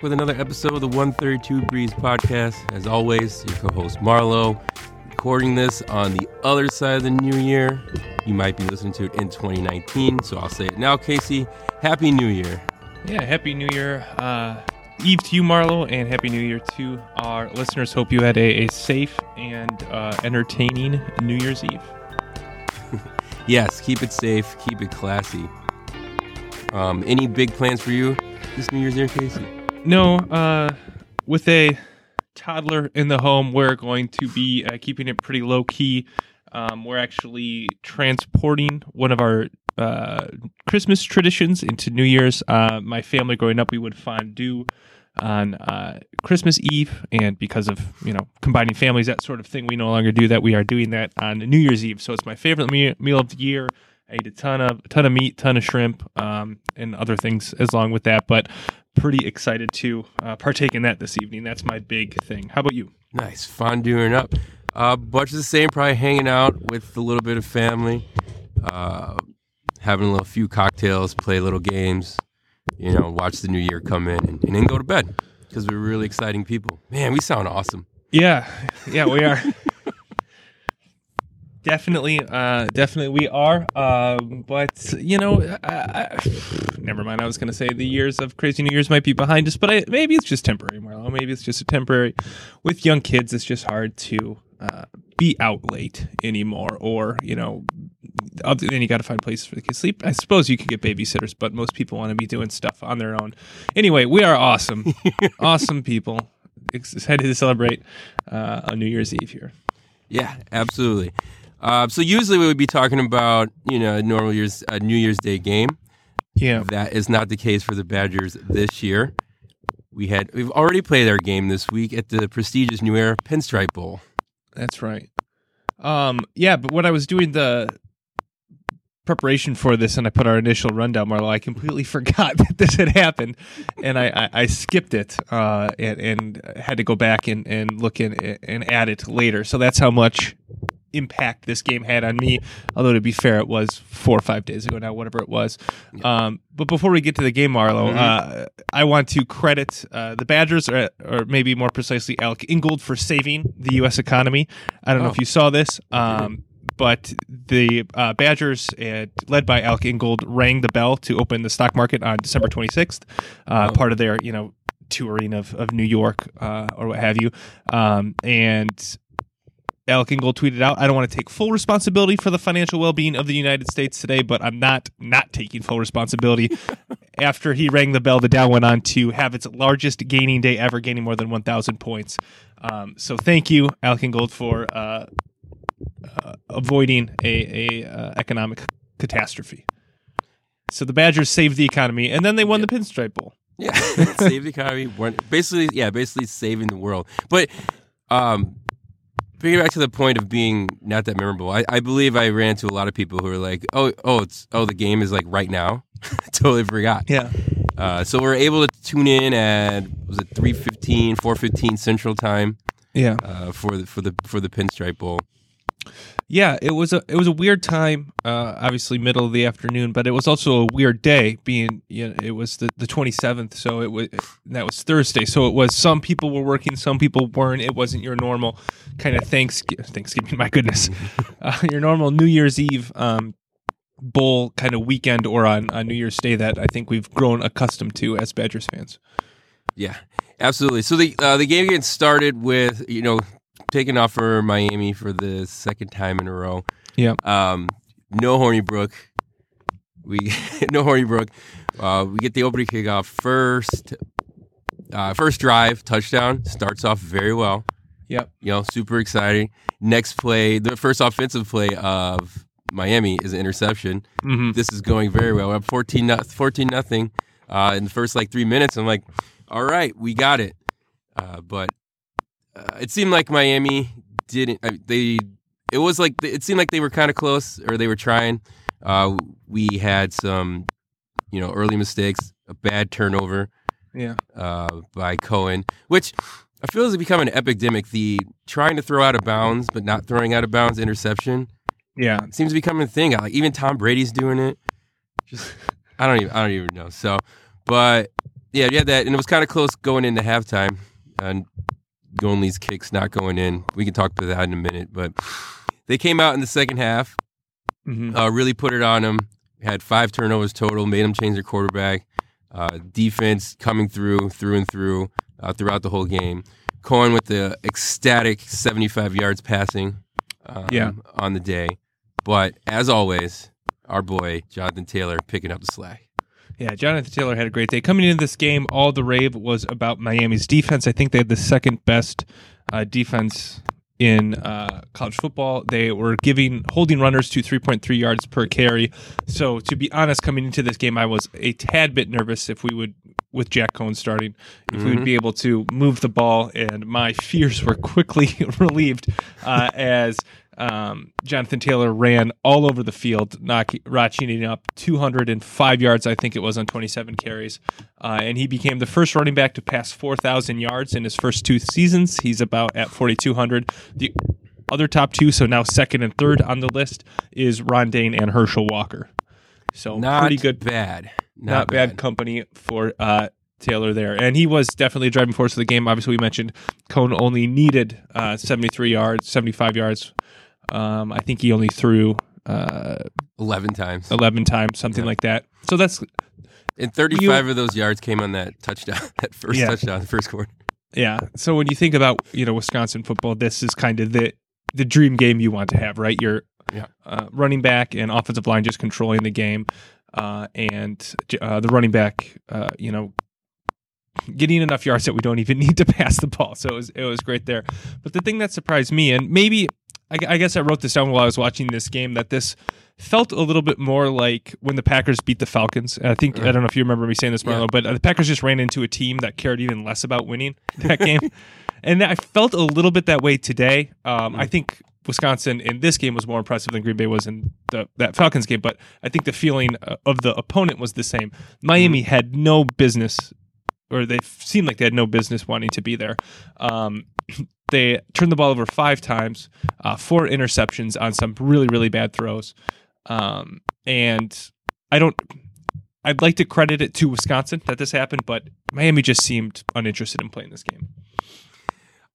back with another episode of the 132 Breeze podcast. As always, your co host Marlo, recording this on the other side of the new year. You might be listening to it in 2019, so I'll say it now, Casey. Happy New Year. Yeah, Happy New Year. Uh, Eve to you, Marlo, and Happy New Year to our listeners. Hope you had a, a safe and uh, entertaining New Year's Eve. Yes, keep it safe, keep it classy. Um, any big plans for you this New Year's Eve, Casey? No, uh, with a toddler in the home, we're going to be uh, keeping it pretty low key. Um, we're actually transporting one of our uh, Christmas traditions into New Year's. Uh, my family growing up, we would fondue on uh, Christmas Eve, and because of you know combining families, that sort of thing, we no longer do that. We are doing that on New Year's Eve. So it's my favorite me- meal of the year. I ate a ton of a ton of meat, ton of shrimp, um, and other things as long with that. But pretty excited to uh, partake in that this evening. That's my big thing. How about you? Nice, fondueing up. Uh, much the same, probably hanging out with a little bit of family, uh, having a little few cocktails, play little games, you know, watch the new year come in, and, and then go to bed because we're really exciting people. Man, we sound awesome. Yeah, yeah, we are. definitely, uh, definitely, we are. Um, but you know, I, I, never mind. I was going to say the years of crazy New Year's might be behind us, but I, maybe it's just temporary, Marlo. Maybe it's just a temporary. With young kids, it's just hard to uh, be out late anymore, or you know, other, then you got to find places for the kids to sleep. I suppose you could get babysitters, but most people want to be doing stuff on their own. Anyway, we are awesome, awesome people. Excited to celebrate uh, on New Year's Eve here. Yeah, absolutely. Uh, so usually we would be talking about you know a normal year's a New Year's Day game. Yeah, That is not the case for the Badgers this year. We had we've already played our game this week at the prestigious New Era Pinstripe Bowl. that's right. Um, yeah, but when I was doing the preparation for this and I put our initial rundown, Marlo, I completely forgot that this had happened, and I, I, I skipped it uh, and, and had to go back and, and look in and add it later. So that's how much impact this game had on me. Although to be fair, it was four or five days ago now, whatever it was. Um, but before we get to the game, Marlo, uh, I want to credit uh, the Badgers, or, or maybe more precisely, Alec Ingold, for saving the U.S. economy. I don't know Oh. if you saw this. Um, but the uh, Badgers, uh, led by Alec Ingold, rang the bell to open the stock market on December 26th. Uh, Oh. Part of their, you know, touring of, of New York uh, or what have you. Um, and Alec Ingold tweeted out, "I don't want to take full responsibility for the financial well-being of the United States today, but I'm not not taking full responsibility." After he rang the bell, the Dow went on to have its largest gaining day ever, gaining more than 1,000 points. Um, so, thank you, Alec Ingold, for uh, uh, avoiding a, a uh, economic catastrophe. So the Badgers saved the economy, and then they won the Pinstripe Bowl. Yeah, save the economy. Basically, yeah, basically saving the world. But um, it back to the point of being not that memorable, I, I believe I ran to a lot of people who were like, "Oh, oh, it's oh, the game is like right now." totally forgot. Yeah. Uh, so we're able to tune in at was it 3:15, 4:15 Central Time Yeah. uh, for the for the for the Pinstripe Bowl. Yeah, it was a it was a weird time. Uh, obviously, middle of the afternoon, but it was also a weird day. Being you know, it was the the twenty seventh, so it was that was Thursday. So it was some people were working, some people weren't. It wasn't your normal kind of Thanksgiving. Thanksgiving, my goodness, uh, your normal New Year's Eve um, bowl kind of weekend or on, on New Year's Day that I think we've grown accustomed to as Badgers fans. Yeah, absolutely. So the uh, the game gets started with you know taking off for Miami for the second time in a row. Yep. Um, no Hornibrook. We no Hornibrook. Uh, we get the opening kickoff first. Uh, first drive touchdown starts off very well. Yep. You know, super exciting. Next play, the first offensive play of Miami is an interception. Mm-hmm. This is going very well. We're up 14 no- 14 nothing uh, in the first like three minutes. I'm like, all right, we got it. Uh, but uh, it seemed like Miami didn't. I, they. It was like it seemed like they were kind of close, or they were trying. Uh, we had some, you know, early mistakes, a bad turnover Yeah. uh, by Coan, which I feel has become an epidemic. The trying to throw out of bounds but not throwing out of bounds interception Yeah. seems to become a thing. Like even Tom Brady's doing it. Just I don't even I don't even know. So, but yeah, had that, and it was kind of close going into halftime. And Gonley's kicks not going in. We can talk to that in a minute, but they came out in the second half, Mhm. uh, really put it on them. Had five turnovers total, made them change their quarterback. Uh, defense coming through, through and through, uh, throughout the whole game. Coan with the ecstatic 75 yards passing um, Yeah. on the day. But as always, our boy, Jonathan Taylor, picking up the slack. Yeah, Jonathan Taylor had a great day. Coming into this game, all the rave was about Miami's defense. I think they had the second best uh, defense in uh, college football. They were giving holding runners to 3.3 yards per carry. So, to be honest, coming into this game, I was a tad bit nervous if we would, with Jack Coan starting, if we would be able to move the ball. And my fears were quickly relieved uh, as um, Jonathan Taylor ran all over the field, knocking, ratcheting up 205 yards, I think it was on 27 carries, uh, and he became the first running back to pass 4,000 yards in his first two seasons. He's about at 4,200. The other top two, so now second and third on the list, is Ron Dayne and Herschel Walker. So Not pretty good, bad. Not, not, bad. company for uh, Taylor there, and he was definitely a driving force of the game. Obviously, we mentioned Coan only needed uh, 73 yards, 75 yards. Um, I think he only threw uh, 11 times. 11 times, something Yeah. like that. So that's And 35 of those yards came on that touchdown, that first Yeah. touchdown, the first quarter. yeah. So when you think about you know Wisconsin football, this is kind of the the dream game you want to have, right? You're Yeah. uh, running back and offensive line just controlling the game, uh, and uh, the running back, uh, you know, getting enough yards that we don't even need to pass the ball. So it was it was great there. But the thing that surprised me, and maybe I, I guess I wrote this down while I was watching this game, that this felt a little bit more like when the Packers beat the Falcons. I think I don't know if you remember me saying this, Marlo, Yeah. but uh, the Packers just ran into a team that cared even less about winning that game, and I felt a little bit that way today. Um, I think. Wisconsin in this game was more impressive than Green Bay was in the, that Falcons game, but I think the feeling uh, of the opponent was the same. Miami had no business or they seemed like they had no business wanting to be there. Um, they turned the ball over five times, uh, four interceptions on some really really bad throws, um, and I don't. I'd like to credit it to Wisconsin that this happened, but Miami just seemed uninterested in playing this game.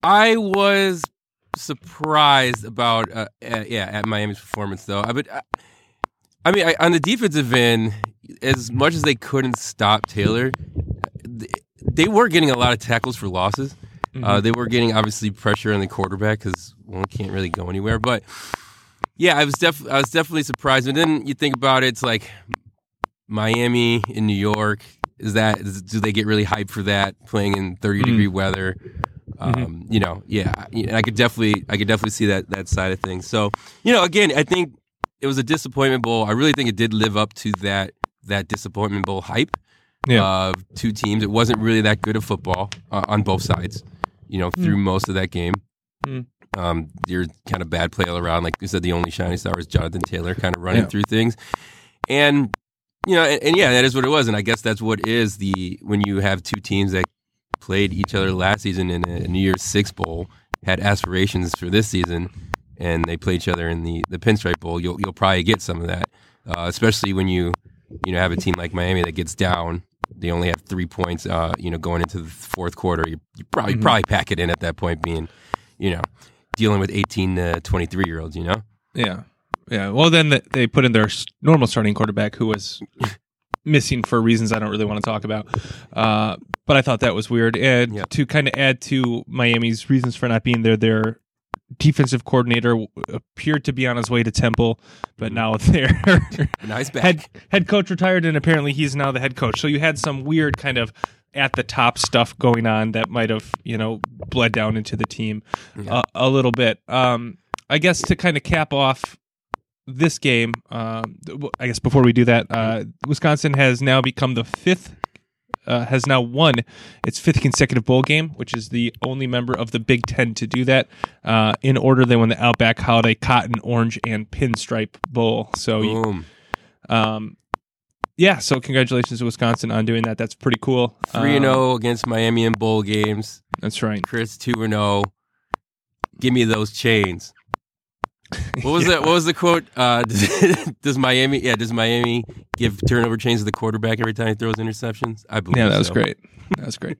I was surprised about, uh, uh, yeah, at Miami's performance, though. I, but, uh, I mean, I, on the defensive end, as much as they couldn't stop Taylor, they, they were getting a lot of tackles for losses. Uh, they were getting obviously pressure on the quarterback because one can't really go anywhere. But yeah, I was def- I was definitely surprised. And then you think about it, it's like Miami in New York. Is that is, do they get really hyped for that playing in 30 degree weather? Um, You know, yeah, I I could definitely I could definitely see that that side of things. So you know, again, I think it was a disappointment bowl. I really think it did live up to that that disappointment bowl hype Yeah. of two teams. It wasn't really that good of football uh, on both sides, you know, through most of that game. Mm. Um, your kind of bad play all around. Like you said, the only shining star was Jonathan Taylor kind of running Yeah. through things. And, you know, and, and yeah, that is what it was. And I guess that's what is the, when you have two teams that played each other last season in a New Year's Six Bowl, had aspirations for this season, and they play each other in the, the Pinstripe Bowl, you'll, you'll probably get some of that, uh, especially when you, you know, have a team like Miami that gets down. They only have three points, uh, you know, going into the fourth quarter. You, you probably Mhm. probably pack it in at that point, being, you know, dealing with 18 to 23 year olds, you know? Yeah, yeah. Well, then th- they put in their normal starting quarterback, who was missing for reasons I don't really want to talk about. Uh, but I thought that was weird. And Yeah. to kind of add to Miami's reasons for not being there, their defensive coordinator appeared to be on his way to Temple, but now their Nice back. head head coach retired, and apparently he's now the head coach. So you had some weird kind of at the top stuff going on that might have you know bled down into the team Yeah. a, a little bit. Um, I guess to kind of cap off this game, um, I guess before we do that, uh, Wisconsin has now become the fifth. Uh, has now won its fifth consecutive bowl game, which is the only member of the Big Ten to do that. Uh, in order, they won the Outback Holiday Cotton, Orange, and Pinstripe Bowl. So you- um, yeah, so congratulations to Wisconsin on doing that. That's pretty cool. 3 and Um, 0 against Miami in bowl games. That's right. Chryst 2 and 0. Give me those chains. What was Yeah. that? What was the quote? Uh, does, does Miami? Yeah, does Miami give turnover chains to the quarterback every time he throws interceptions? I believe. Yeah, that was so. great. That was great.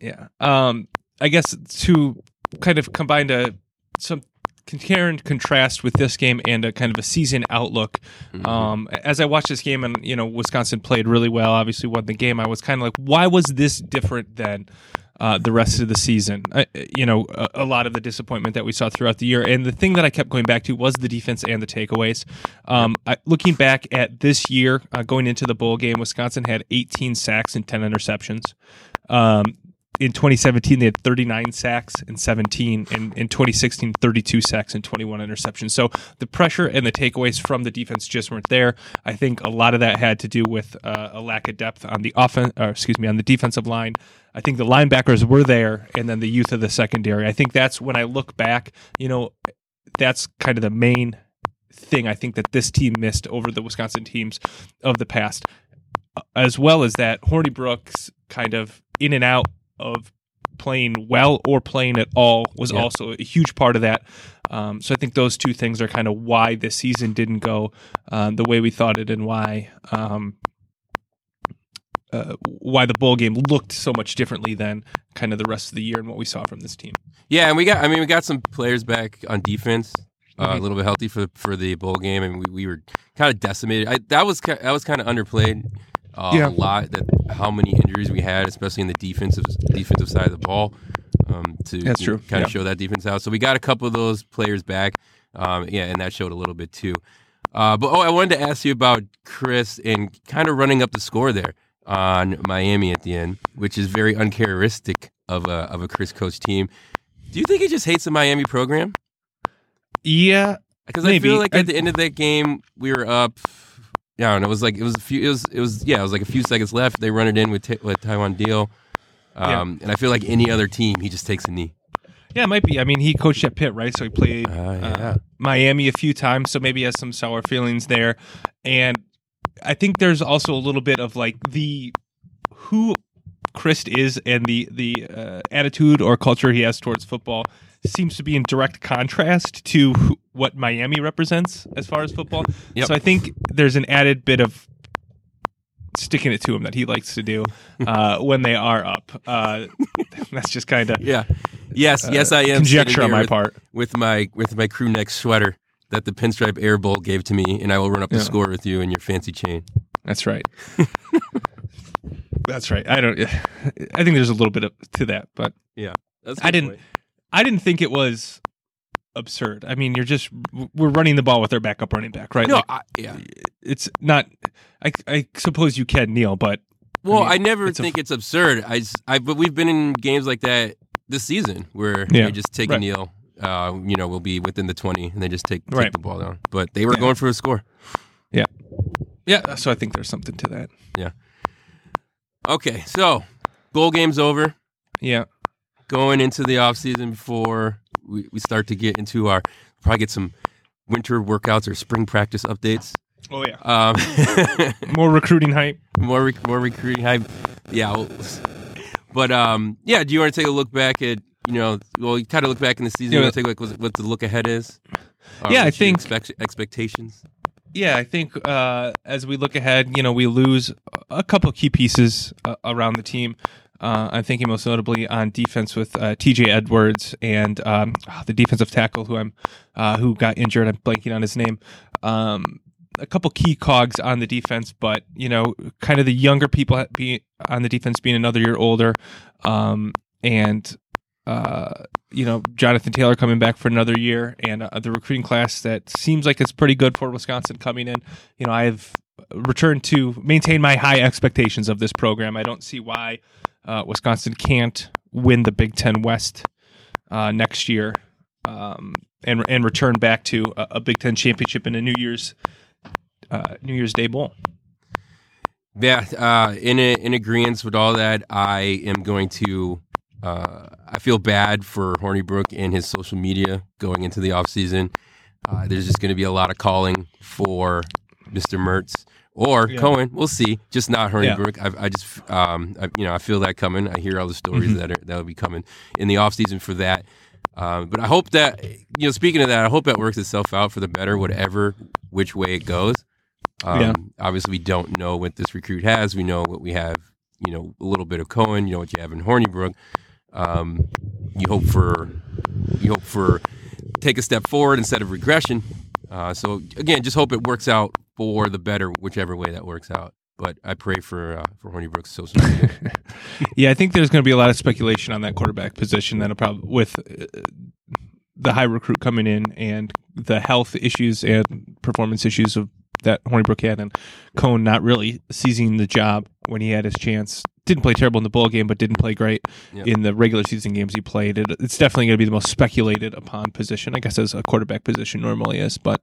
Yeah. Um, I guess to kind of combine a some compare and contrast with this game and a kind of a season outlook. Mhm. Um, as I watched this game and you know Wisconsin played really well, obviously won the game. I was kind of like, why was this different than uh, the rest of the season? I, you know, a, a lot of the disappointment that we saw throughout the year, and the thing that I kept going back to was the defense and the takeaways. Um, I, looking back at this year, uh, going into the bowl game, Wisconsin had 18 sacks and 10 interceptions. Um, in 2017, they had 39 sacks and 17. In, in 2016, 32 sacks and 21 interceptions. So the pressure and the takeaways from the defense just weren't there. I think a lot of that had to do with uh, a lack of depth on the offense, or excuse me, on the defensive line. I think the linebackers were there, and then the youth of the secondary. I think that's when I look back, you know, that's kind of the main thing I think that this team missed over the Wisconsin teams of the past, as well as that Hornibrook's kind of in and out of playing well or playing at all was Yeah. also a huge part of that. Um, so I think those two things are kind of why this season didn't go uh, the way we thought it, and why um, uh, why the bowl game looked so much differently than kind of the rest of the year and what we saw from this team. Yeah, and we got. I mean, we got some players back on defense, uh, Mhm. a little bit healthy for for the bowl game, and we, we were kind of decimated. I, that was that was kind of underplayed uh, Yeah. a lot. That how many injuries we had, especially in the defensive defensive side of the ball, um, to That's true, kind yeah. of show that defense out. So we got a couple of those players back. Um, yeah, and that showed a little bit too. Uh, but oh, I wanted to ask you about Chryst and kind of running up the score there on Miami at the end, which is very uncharacteristic of a of a Chryst coach team. Do you think he just hates the Miami program? Yeah, Because I feel like I- at the end of that game, we were up. Yeah, know. It was like it was a few. It was it was yeah. It was like a few seconds left. They run it in with t- with Taiwan Deal, um, and I feel like any other team, he just takes a knee. yeah, it might be. I mean, he coached at Pitt, right? So he played Uh, uh. Miami a few times, so maybe he has some sour feelings there. And I think there's also a little bit of like the who Chryst is and the the uh, attitude or culture he has towards football seems to be in direct contrast to who, what Miami represents as far as football. Yep. So I think there's an added bit of sticking it to him that he likes to do uh, when they are up. Uh, that's just kind of yeah. Yes, yes, I am Uh, conjecture on my with, part. with my with my crew neck sweater that the Pinstripe Air Bowl gave to me, and I will run up the Yeah. score with you and your fancy chain. That's right. That's right. I don't. I think there's a little bit of, to that, but That's I didn't- point. I didn't think it was absurd. I mean, you're just we're running the ball with our backup running back, right? No, Like, I, yeah. it's not. I, I suppose you can kneel, but Well, mean, I, never it's a- think it's absurd. I but we've been in games like that this season where Yeah. they just take a Right. kneel. Uh, you know, we'll be within the twenty, and they just take, take Right. the ball down. But they were Yeah. going for a score. yeah. Yeah. So I think there's something to that. Yeah. Okay, so bowl game's over. Yeah. Going into the off season before we, we start to get into our probably get some winter workouts or spring practice updates. Oh yeah. Um, More recruiting hype. more rec- more recruiting hype. Yeah, but um, yeah. Do you want to take a look back at you know? Well, you kind of look back in the season. You to take like what, what the look ahead is. Or Yeah, I think- expect- expectations. Yeah, I think uh, as we look ahead, you know, we lose a couple key pieces uh, around the team. Uh, I'm thinking most notably on defense with uh, T.J. Edwards and um, ah, the defensive tackle who I'm uh, who got injured. I'm blanking on his name. Um, a couple key cogs on the defense, but you know, kind of the younger people be on the defense being another year older, um, and you know, Jonathan Taylor coming back for another year, and uh, the recruiting class that seems like it's pretty good for Wisconsin coming in. You know, I've returned to maintain my high expectations of this program. I don't see why uh, Wisconsin can't win the Big Ten West uh, next year, um, and and return back to a, a Big Ten championship in a New Year's uh, New Year's Day bowl. Yeah, uh, in a, in agreement with all that, I am going to. Uh, I feel bad for Hornibrook and his social media going into the off season. Uh, there's just going to be a lot of calling for Mr. Mertz or Yeah. Coan. We'll see. Just not Yeah. Hornibrook. I, I just, um, I, you know, I feel that coming. I hear all the stories Mhm. that are that will be coming in the off season for that. Um, but I hope that you know, speaking of that, I hope that works itself out for the better, whatever which way it goes. Um, Yeah. Obviously, we don't know what this recruit has. We know what we have. You know, a little bit of Coan. You know what you have in Hornibrook. Um, you hope for you hope for take a step forward instead of regression. Uh, so again, just hope it works out for the better, whichever way that works out. But I pray for uh, for Hornibrook so soon. Yeah, I think there's going to be a lot of speculation on that quarterback position. That'll probably with uh, the high recruit coming in and the health issues and performance issues of that Hornibrook had, and Coan not really seizing the job when he had his chance. Didn't play terrible in the bowl game, but didn't play great Yep. in the regular season games he played. It, it's definitely going to be the most speculated upon position, I guess, as a quarterback position normally is. But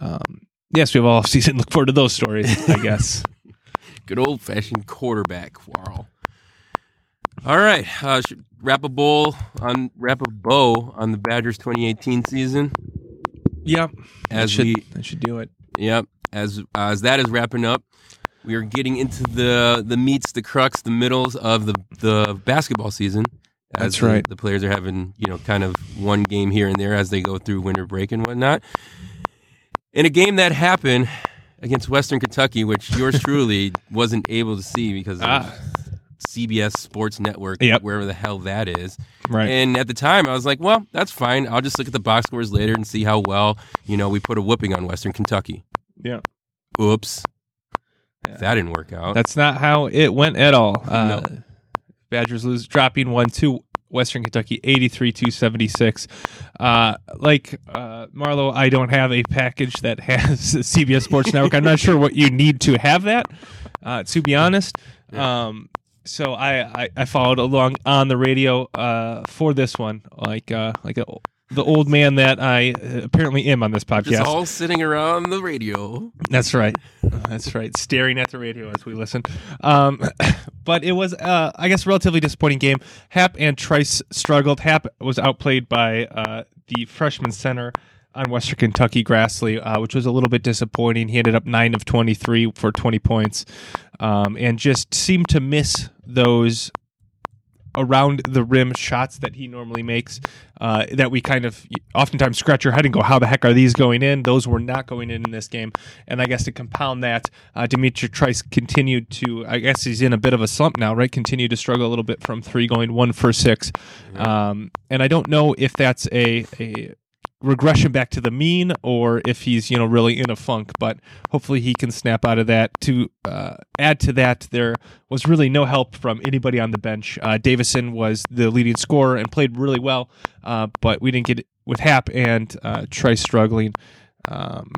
um, yes, we have all season. Look forward to those stories, I guess. Good old fashioned quarterback quarrel. All right, uh, wrap a bowl on wrap a bow on the Badgers 2018 season. yeah, As should, we I should do it. Yep. As as that is wrapping up, we are getting into the the meats, the crux, the middles of the the basketball season. As That's the- right. The players are having you know kind of one game here and there as they go through winter break and whatnot. In a game that happened against Western Kentucky, which yours truly wasn't able to see because of Ah. CBS Sports Network, Yep. wherever the hell that is. Right. And at the time, I was like, well, that's fine. I'll just look at the box scores later and see how well, you know, we put a whooping on Western Kentucky. yeah. Oops. Yeah. That didn't work out. That's not how it went at all. Uh, No. Badgers lose, dropping one to Western Kentucky, 83 to 76. Uh, like uh, Marlo, I don't have a package that has CBS Sports Network. I'm not sure what you need to have that, uh, to be honest. Um, so I, I, I followed along on the radio uh, for this one, like uh, like a, the old man that I uh, apparently am on this podcast. Just all sitting around the radio. That's right. That's right. Staring at the radio as we listen. Um, but it was, uh, I guess, a relatively disappointing game. Happ and Trice struggled. Happ was outplayed by uh, the freshman center on Western Kentucky, Grassley, uh, which was a little bit disappointing. He ended up 9 of 23 for 20 points um, and just seemed to miss those around the rim shots that he normally makes uh, that we kind of oftentimes scratch our head and go, how the heck are these going in? Those were not going in in this game. And I guess to compound that, uh, D'Mitrik Trice continued to, I guess he's in a bit of a slump now, right? Continued to struggle a little bit from three, going one for six. Um, and I don't know if that's a, a regression back to the mean or if he's you know really in a funk but hopefully he can snap out of that to uh, add to that there was really no help from anybody on the bench uh, davison was the leading scorer and played really well uh, but we didn't get it with hap and uh, trice struggling um,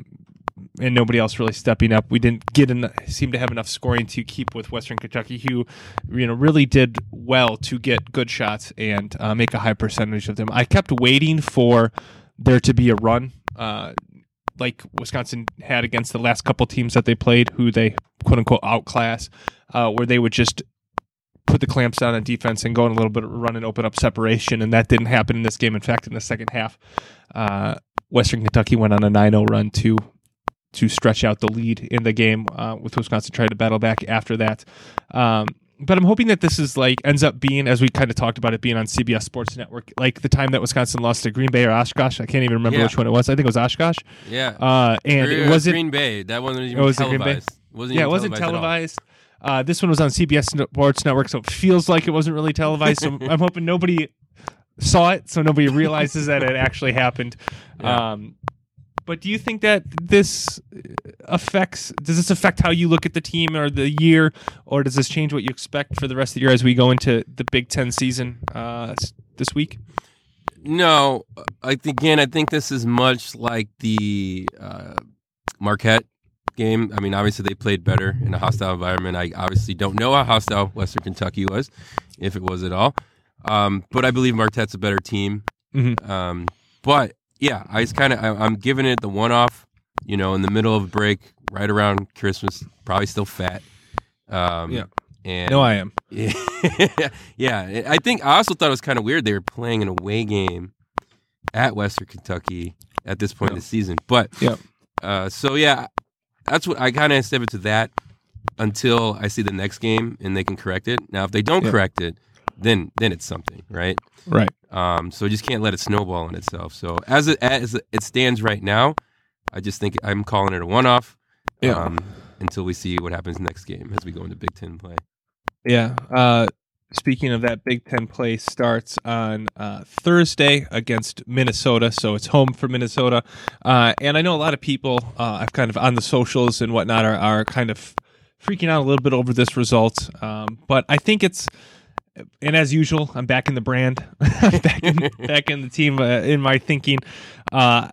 and nobody else really stepping up. We didn't get seem to have enough scoring to keep with Western Kentucky, who you know really did well to get good shots and uh, make a high percentage of them. I kept waiting for there to be a run, uh, like Wisconsin had against the last couple teams that they played, who they quote unquote outclass, uh, where they would just put the clamps down on defense and go on a little bit of run and open up separation, and that didn't happen in this game. In fact, in the second half, uh, Western Kentucky went on a 9-0 run to to stretch out the lead in the game, uh, with Wisconsin trying to battle back after that. Um, but I'm hoping that this is like ends up being, as we kind of talked about it being on CBS Sports Network, like the time that Wisconsin lost to Green Bay or Oshkosh. I can't even remember Yeah. which one it was. I think it was Oshkosh. Yeah. Uh, and it wasn't Green Bay. That wasn't even Oh, was it Bay? televised. Wasn't yeah, it wasn't televised. televised. Uh, this one was on CBS Sports Network, so it feels like it wasn't really televised. So I'm hoping nobody saw it, so nobody realizes that it actually happened. Yeah. Um, but do you think that this affects? Does this affect how you look at the team or the year, or does this change what you expect for the rest of the year as we go into the Big Ten season uh, this week? No, I think again. I think this is much like the uh, Marquette game. I mean, obviously they played better in a hostile environment. I obviously don't know how hostile Western Kentucky was, if it was at all. Um, but I believe Marquette's a better team. Mhm. Um, but yeah, I was kind of I'm giving it the one off. You know, in the middle of a break, right around Christmas, probably still fat. Um, Yeah. And No, I am. yeah, yeah. I think I also thought it was kind of weird they were playing an away game at Western Kentucky at this point in the season. But Yeah. uh, so yeah, that's what I kind of step it to that until I see the next game and they can correct it. Now, if they don't Yeah. correct it, then then it's something, right? Right. Um, so you just can't let it snowball on itself. So as it as it stands right now, I just think I'm calling it a one off. Yeah. Um, until we see what happens next game as we go into Big Ten play. Yeah. Uh, speaking of that, Big Ten play starts on uh, Thursday against Minnesota, so it's home for Minnesota. Uh, and I know a lot of people, uh, I've kind of on the socials and whatnot, are, are kind of freaking out a little bit over this result. Um, but I think it's, and as usual, I'm back in the brand, back in back in the team uh, in my thinking. Uh,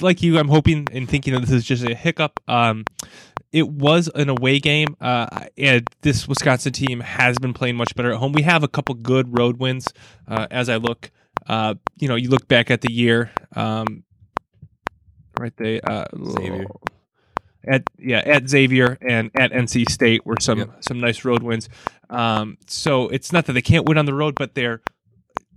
like you, I'm hoping and thinking that this is just a hiccup. Um, it was an away game, uh, and this Wisconsin team has been playing much better at home. We have a couple good road wins. Uh, as I look, uh, you know, you look back at the year, um, right there, uh, Xavier. At yeah at Xavier and at NC State were some Yep. some nice road wins. Um, so it's not that they can't win on the road, but they're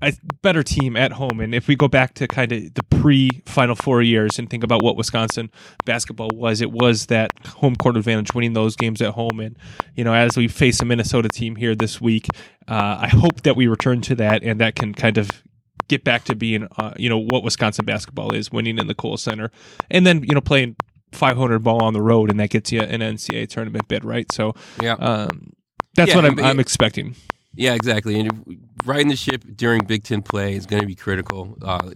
a better team at home. And if we go back to kind of the pre Final Four years and think about what Wisconsin basketball was, it was that home court advantage, winning those games at home. And you know, as we face a Minnesota team here this week, uh, I hope that we return to that and that can kind of get back to being, uh, you know, what Wisconsin basketball is, winning in the Kohl Center, and then you know playing 500 ball on the road, and that gets you an NCAA tournament bid, right? So Yeah. um, that's Yeah, what I'm, and- I'm expecting. Yeah, exactly. And riding the ship during Big Ten play is going to be critical. Uh,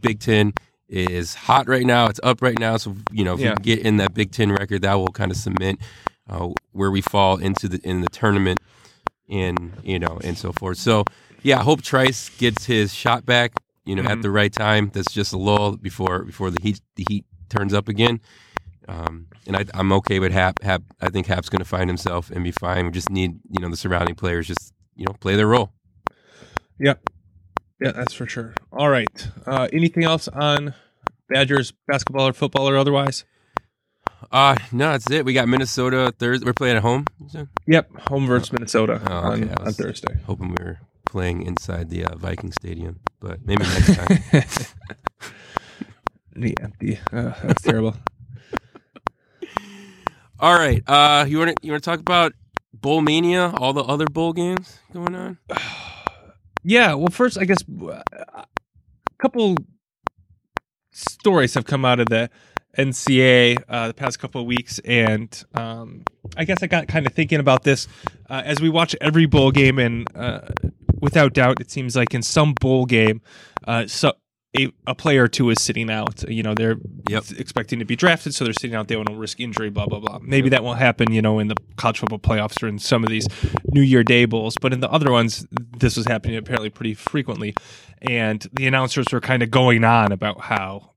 Big Ten is hot right now. It's up right now. So you know, if Yeah. we get in that Big Ten record, that will kind of cement uh, where we fall into the in the tournament, and you know, and so forth. So yeah, I hope Trice gets his shot back. You know, Mhm. at the right time. That's just a lull before before the heat the heat turns up again. Um, and I, I'm okay with Happ. Happ, I think Happ's going to find himself and be fine. We just need, you know, the surrounding players just, you know, play their role. Yep. Yeah, that's for sure. All right. Uh, anything else on Badgers basketball or football or otherwise? Uh no, that's it. We got Minnesota Thursday. We're playing at home. Yep. Home versus Minnesota Oh, on, okay. I on Thursday. Hoping we were playing inside the uh, Viking Stadium, but maybe next time. the empty. Uh, that's terrible. All right. Uh, you want to you want to talk about Bowl Mania? All the other bowl games going on. Yeah. Well, first, I guess uh, a couple stories have come out of the NCA uh, the past couple of weeks, and um, I guess I got kind of thinking about this uh, as we watch every bowl game, and uh, without doubt, it seems like in some bowl game, uh, so. A, a player or two is sitting out. You know, they're Yep. expecting to be drafted, so they're sitting out. They want to risk injury, blah blah blah. Maybe that won't happen. You know, in the college football playoffs or in some of these New Year Day bowls, but in the other ones, this was happening apparently pretty frequently. And the announcers were kind of going on about how,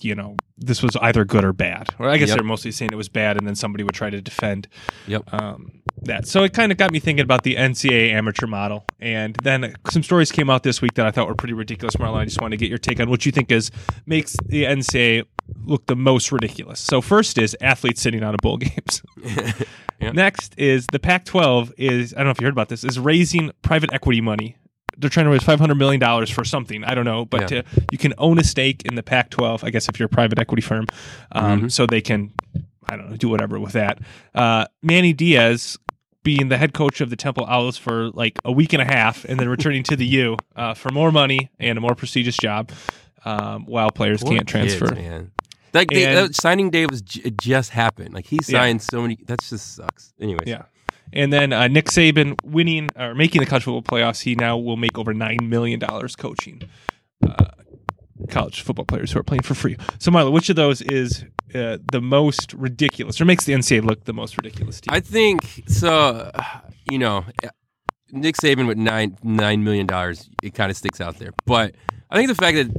you know, this was either good or bad. Or I guess Yep. they're mostly saying it was bad, and then somebody would try to defend Yep. um, that. So it kind of got me thinking about the NCAA amateur model. And then some stories came out this week that I thought were pretty ridiculous, Marlon. I just want to get your take on what you think is makes the NCAA look the most ridiculous. So first is athletes sitting out of bowl games. Yeah. Next is the Pac-12 is I don't know if you heard about this is raising private equity money. They're trying to raise five hundred million dollars for something I don't know, but Yeah. to, you can own a stake in the Pac-12. I guess if you're a private equity firm, um, Mhm. so they can I don't know do whatever with that. Uh, Manny Diaz being the head coach of the Temple Owls for like a week and a half, and then returning to the U uh, for more money and a more prestigious job, um, while players Poor can't transfer. kids, man. That, day, And- that signing day was j- it just happened. Like he signed so many. That just sucks. Anyways. Yeah. And then uh, Nick Saban winning or making the college football playoffs, he now will make over nine million dollars coaching uh, college football players who are playing for free. So, Marla, which of those is uh, the most ridiculous, or makes the NCAA look the most ridiculous? To? I think so. You know, Nick Saban with nine nine million dollars, it kind of sticks out there. But I think the fact that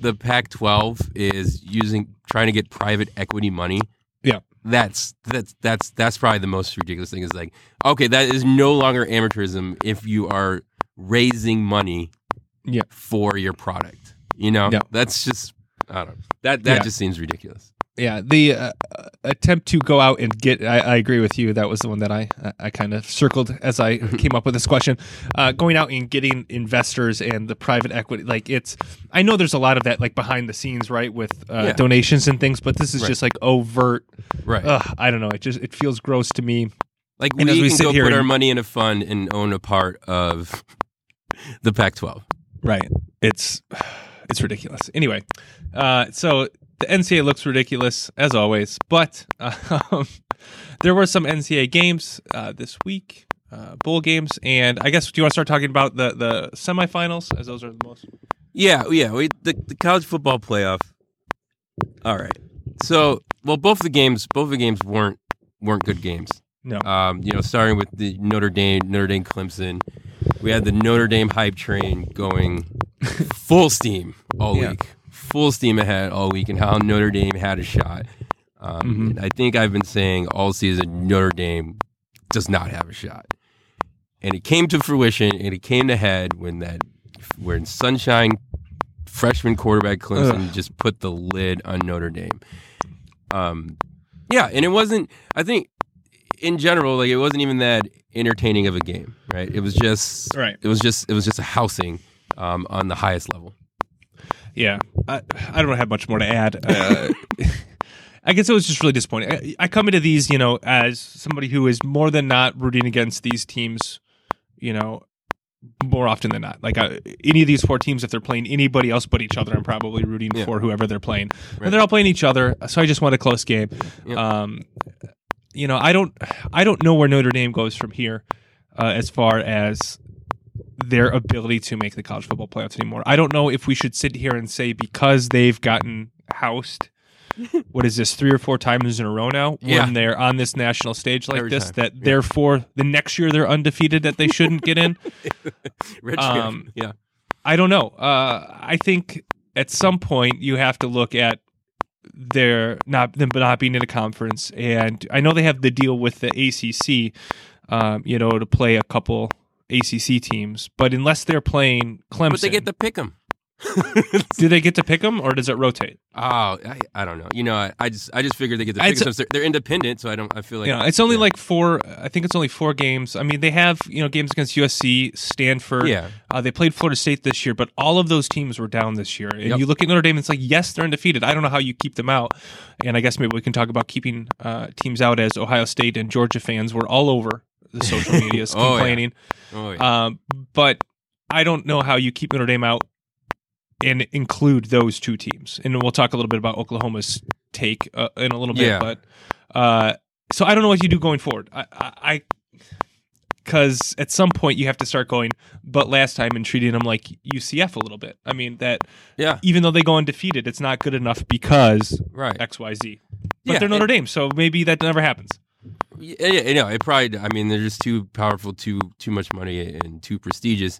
the Pac-12 is using trying to get private equity money. Yeah. That's that's that's that's probably the most ridiculous thing. Is like, okay, that is no longer amateurism if you are raising money, Yeah. for your product. You know, Yeah. that's just I don't know. That that Yeah. just seems ridiculous. Yeah, the uh, uh, attempt to go out and get. I, I agree with you. That was the one that I I, kind of circled as I came up with this question. Uh, going out and getting investors and the private equity, like it's. I know there's a lot of that, like behind the scenes, right, with uh, Yeah. donations and things. But this is Right. just like overt. Right. Ugh, I don't know. It just it feels gross to me. Like And we, as we can sit go here put our money in a fund and own a part of the Pac-12. Right. It's it's ridiculous. Anyway, uh, so the NCAA looks ridiculous as always, but um, there were some NCAA games uh, this week, uh, bowl games, and I guess do you want to start talking about the the semifinals as those are the most? Yeah, yeah. We, the the college football playoff. All right. So, well, both the games, both the games weren't weren't good games. No. Um, you know, starting with the Notre Dame, Notre Dame, Clemson. We had the Notre Dame hype train going full steam all Yeah. week, full steam ahead all week, and how Notre Dame had a shot. Um, Mhm. and I think I've been saying all season Notre Dame does not have a shot, and it came to fruition, and it came to head when that when Sunshine freshman quarterback Clemson Ugh. just put the lid on Notre Dame. Um, yeah, and it wasn't. I think in general, like it wasn't even that entertaining of a game, right? It was just Right. It was just it was just a housing um, on the highest level. Yeah, I, I don't have much more to add. Uh, I guess it was just really disappointing. I, I come into these, you know, as somebody who is more than not rooting against these teams, you know, more often than not. Like uh, any of these four teams, if they're playing anybody else but each other, I'm probably rooting Yeah. for whoever they're playing. Right. And they're all playing each other, so I just want a close game. Yep. Um, you know, I don't, I don't know where Notre Dame goes from here, uh, as far as their ability to make the college football playoffs anymore. I don't know if we should sit here and say because they've gotten housed. What is this? Three or four times in a row now Yeah. when they're on this national stage like Every this. time. That Yeah. therefore the next year they're undefeated. That they shouldn't get in. Rich, Um, yeah, I don't know. Uh, I think at some point you have to look at their not them not being in a conference, and I know they have the deal with the ACC, um, you know, to play a couple ACC teams, but unless they're playing Clemson, but they get to pick them. do they get to pick them or does it rotate? Oh, I, I don't know. You know, I, I just I just figured they get to pick them. They're, they're independent, so I don't. I feel like yeah, it's only yeah. like four. I think it's only four games. I mean, they have you know games against USC, Stanford. yeah, Uh, they played Florida State this year, but all of those teams were down this year. And Yep. you look at Notre Dame, it's like, yes, they're undefeated. I don't know how you keep them out. And I guess maybe we can talk about keeping uh, teams out as Ohio State and Georgia fans were all over the social medias Oh, yeah. complaining. oh yeah. Um, but I don't know how you keep Notre Dame out and include those two teams. And we'll talk a little bit about Oklahoma's take uh, in a little bit. Yeah. But uh, so I don't know what you do going forward. I, I, because at some point you have to start going. But last time and treating them like UCF a little bit. I mean that yeah, even though they go undefeated, it's not good enough because right. X Y Z. But Yeah, they're Notre Dame, so maybe that never happens. Yeah, yeah, you know, it probably. I mean, they're just too powerful, too too much money, and too prestigious.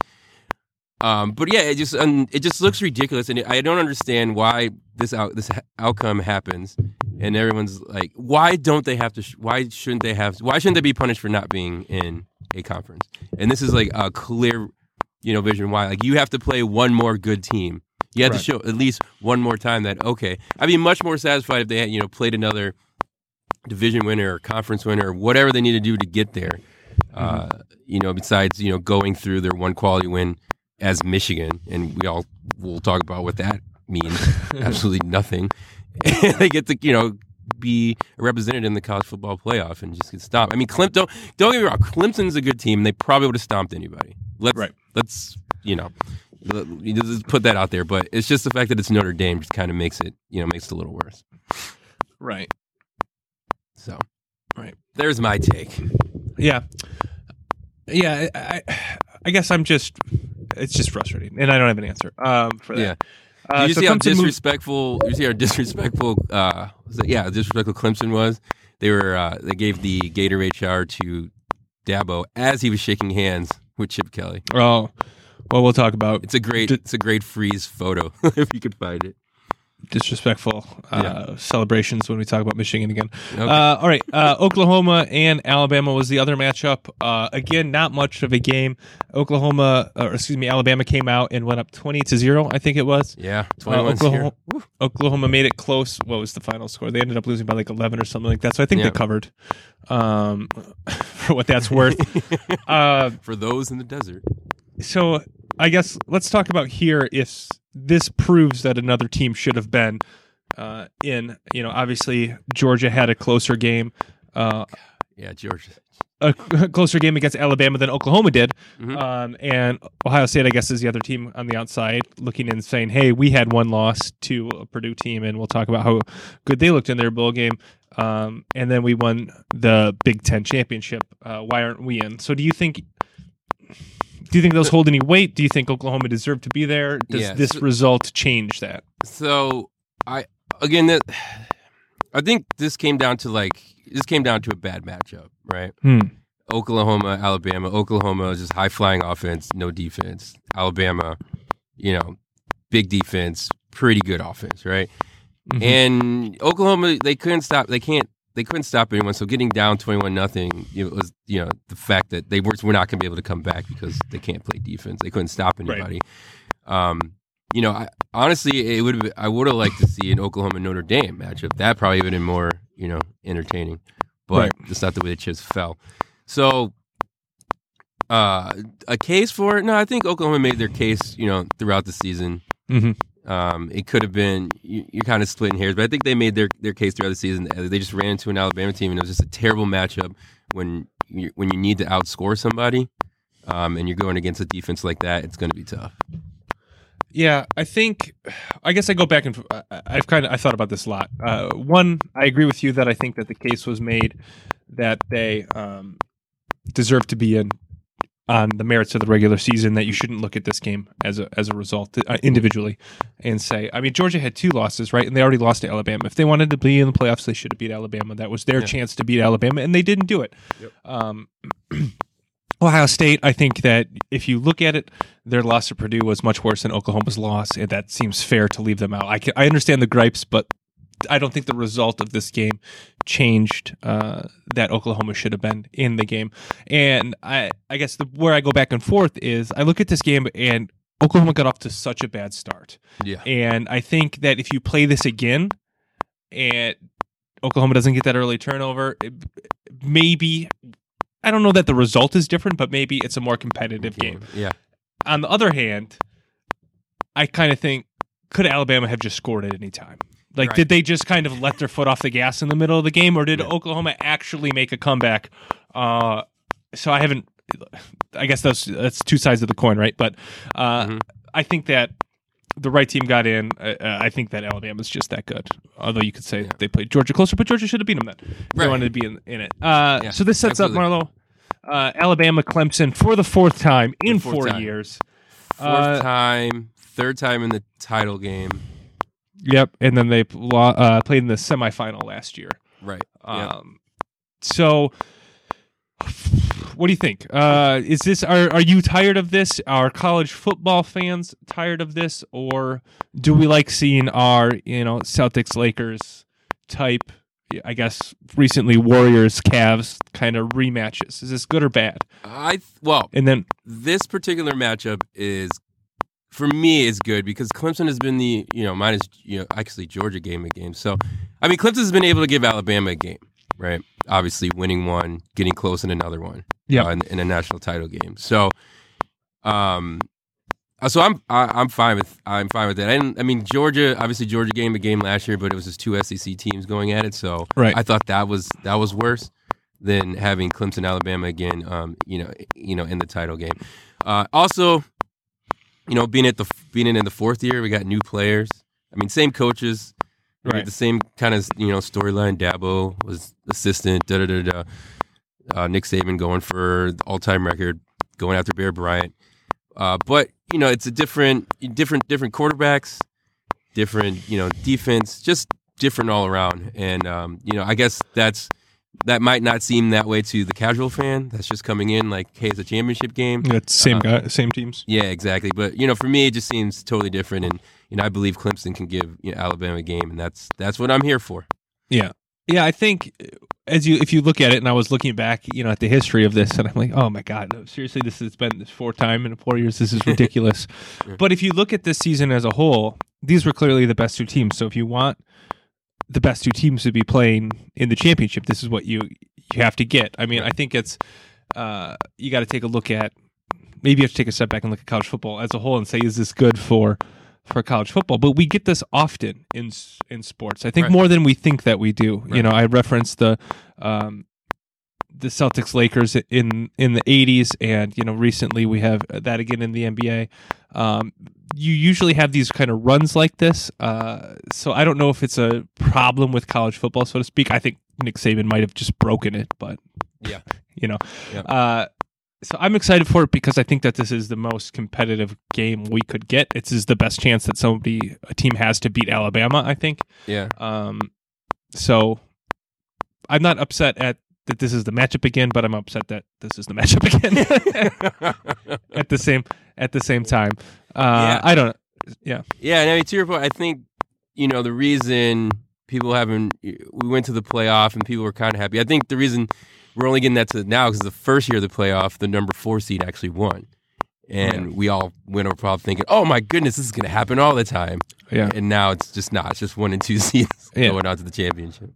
Um, but yeah, it just um, it just looks ridiculous, and I don't understand why this out this ha- outcome happens, and everyone's like, why don't they have to? Sh- why shouldn't they have? Why shouldn't they be punished for not being in a conference? And this is like a clear, you know, vision why. Like you have to play one more good team. You have Right. to show at least one more time that okay. I'd be much more satisfied if they had you know played another division winner or conference winner or whatever they need to do to get there. Uh, you know, besides you know going through their one quality win as Michigan, and we all will talk about what that means. Absolutely nothing. they get to you know be represented in the college football playoff and just get stopped. I mean, Clemson. don't don't get me wrong. Clemson's a good team. and They probably would have stomped anybody. Let's Right. let's you know. let- you just put that out there, but it's just the fact that it's Notre Dame just kind of makes it, you know, makes it a little worse. Right. So, Right. There's my take. Yeah. Yeah. I, I, guess I'm just. It's just frustrating, and I don't have an answer um, for that. Yeah. Uh, you so see how Clemson moved- disrespectful? You see how disrespectful? Uh, it, yeah, disrespectful Clemson was. They were. Uh, they gave the Gatorade shower to Dabo as he was shaking hands with Chip Kelly. Oh, well, we'll talk about It's a great. It's a great freeze photo if you could find it. Disrespectful uh, celebrations when we talk about Michigan again. Okay. Uh, all right, uh, Oklahoma and Alabama was the other matchup. Uh, again, not much of a game. Oklahoma, or excuse me, Alabama came out and went up twenty to zero. I think it was. yeah, Uh, Oklahoma, Oklahoma made it close. What was the final score? They ended up losing by like eleven or something like that. So I think Yeah. they covered. Um, for what that's worth. uh, for those in the desert. so I guess let's talk about here if this proves that another team should have been uh, in. You know, obviously Georgia had a closer game. Uh, Yeah, Georgia. a closer game against Alabama than Oklahoma did. Mhm. Um, and Ohio State, I guess, is the other team on the outside looking in and saying, hey, we had one loss to a Purdue team, and we'll talk about how good they looked in their bowl game. Um, and then we won the Big Ten championship. Uh, why aren't we in? So do you think. Do you think those hold any weight? Do you think Oklahoma deserved to be there? Does this result change that? So I again that I think this came down to like this came down to a bad matchup, right? Hmm. Oklahoma, Alabama. Oklahoma is just high flying offense, no defense. Alabama, you know, big defense, pretty good offense, right? Mhm. And Oklahoma, they couldn't stop. They can't. They couldn't stop anyone. So getting down twenty-one nothing, it was you know the fact that they were, were not going to be able to come back because they can't play defense. They couldn't stop Right. anybody. Um, you know, I, honestly, it would I would have liked to see an Oklahoma Notre Dame matchup. That probably would have been more you know entertaining. But Right. that's not the way the chips fell. So, uh, a case for it? No, I think Oklahoma made their case. You know, throughout the season. Mhm. Um, it could have been you, you're kind of splitting hairs, but I think they made their, their case throughout the season. Uh, They just ran into an Alabama team, and it was just a terrible matchup when you, when you need to outscore somebody, um, and you're going against a defense like that. It's going to be tough. Yeah, I think. I guess I go back and I've kind of I thought about this a lot. Uh, one, I agree with you that I think that the case was made that they um, deserve to be in on the merits of the regular season. That you shouldn't look at this game as a as a result uh, individually and say. I mean, Georgia had two losses, right, and they already lost to Alabama. If they wanted to be in the playoffs, they should have beat Alabama. That was their Yeah. chance to beat Alabama, and they didn't do it. Yep. Um, Ohio State, I think that if you look at it, their loss to Purdue was much worse than Oklahoma's loss, and that seems fair to leave them out. I can, I understand the gripes, but I don't think the result of this game changed uh, that Oklahoma should have been in the game. And I, I guess the, where I go back and forth is I look at this game and Oklahoma got off to such a bad start, Yeah, and I think that if you play this again, and Oklahoma doesn't get that early turnover, it- maybe. I don't know that the result is different, but maybe it's a more competitive game Yeah, on the other hand, I kind of think could Alabama have just scored at any time? Like, Right. did they just kind of let their foot off the gas in the middle of the game, or did Yeah. Oklahoma actually make a comeback? Uh, so I haven't. I guess that's that's two sides of the coin, right? But uh, Mhm. I think that the right team got in. Uh, uh, I think that Alabama's just that good. Although you could say Yeah. they played Georgia closer, but Georgia should have beat them then. if They Right. wanted to be in, in it. Uh, Yeah, so this sets absolutely. up Marlo. Uh, Alabama, Clemson for the fourth time in fourth four time. years. fourth Uh, time, third time in the title game. Yep, and then they uh, played in the semifinal last year. Right. Yeah. Um, So, what do you think? Uh, is this are are you tired of this? Are college football fans tired of this, or do we like seeing our you know Celtics Lakers type? I guess recently Warriors Cavs kind of rematches. Is this good or bad? I th- well, And then this particular matchup is for me is good because Clemson has been the you know minus you know actually Georgia game a game. So I mean Clemson's been able to give Alabama a game, right? Obviously winning one, getting close in another one, Yeah. uh, in, in a national title game. So, um, uh, so I'm I, I'm fine with I'm fine with that. And I mean Georgia, obviously Georgia game a game last year, but it was just two SEC teams going at it. So Right. I thought that was that was worse than having Clemson Alabama again. Um, you know, you know, in the title game. Uh, also, you know, being at the being in the fourth year, we got new players. I mean, same coaches, Right. The same kind of you know storyline. Dabo was assistant. Da da da da. Uh, Nick Saban going for the all-time record, going after Bear Bryant. Uh, but you know, it's a different, different, different quarterbacks, different you know defense, just different all around. And um, you know, I guess that's that might not seem that way to the casual fan that's just coming in like, hey, it's a championship game. it's same Uh, guy, same teams. Yeah, exactly. But you know, for me, it just seems totally different, and you know, I believe Clemson can give you know, Alabama a game, and that's that's what I'm here for. Yeah, Yeah, I think uh, as you if you look at it, and I was looking back, you know, at the history of this, and I'm like, oh my god, no, seriously, this has been this fourth time in four years. This is ridiculous. but if you look at this season as a whole, these were clearly the best two teams. So if you want the best two teams to be playing in the championship, this is what you you have to get. I mean, I think it's uh, you got to take a look at maybe you have to take a step back and look at college football as a whole and say, is this good for for college football? But we get this often in in sports. I think Right. more than we think that we do. You know, I referenced the um, the Celtics Lakers in in the 80s and you know recently we have that again in the NBA um, you usually have these kind of runs like this uh, so I don't know if it's a problem with college football so to speak I think Nick Saban might have just broken it but Yeah. you know Yeah. uh, so I'm excited for it because I think that this is the most competitive game we could get. This is the best chance that somebody a team has to beat Alabama. I think. Yeah. Um, so I'm not upset at that this is the matchup again, but I'm upset that this is the matchup again at the same at the same time. Uh, Yeah. I don't. Yeah. Yeah, and I mean to your point, I think you know the reason people haven't we went to the playoff and people were kind of happy. I think the reason we're only getting that to now because the first year of the playoff, the number four seed actually won, and we all went over probably thinking, "Oh my goodness, this is going to happen all the time." Yeah. and now it's just not. It's just one and two seeds Yeah. going on to the championship.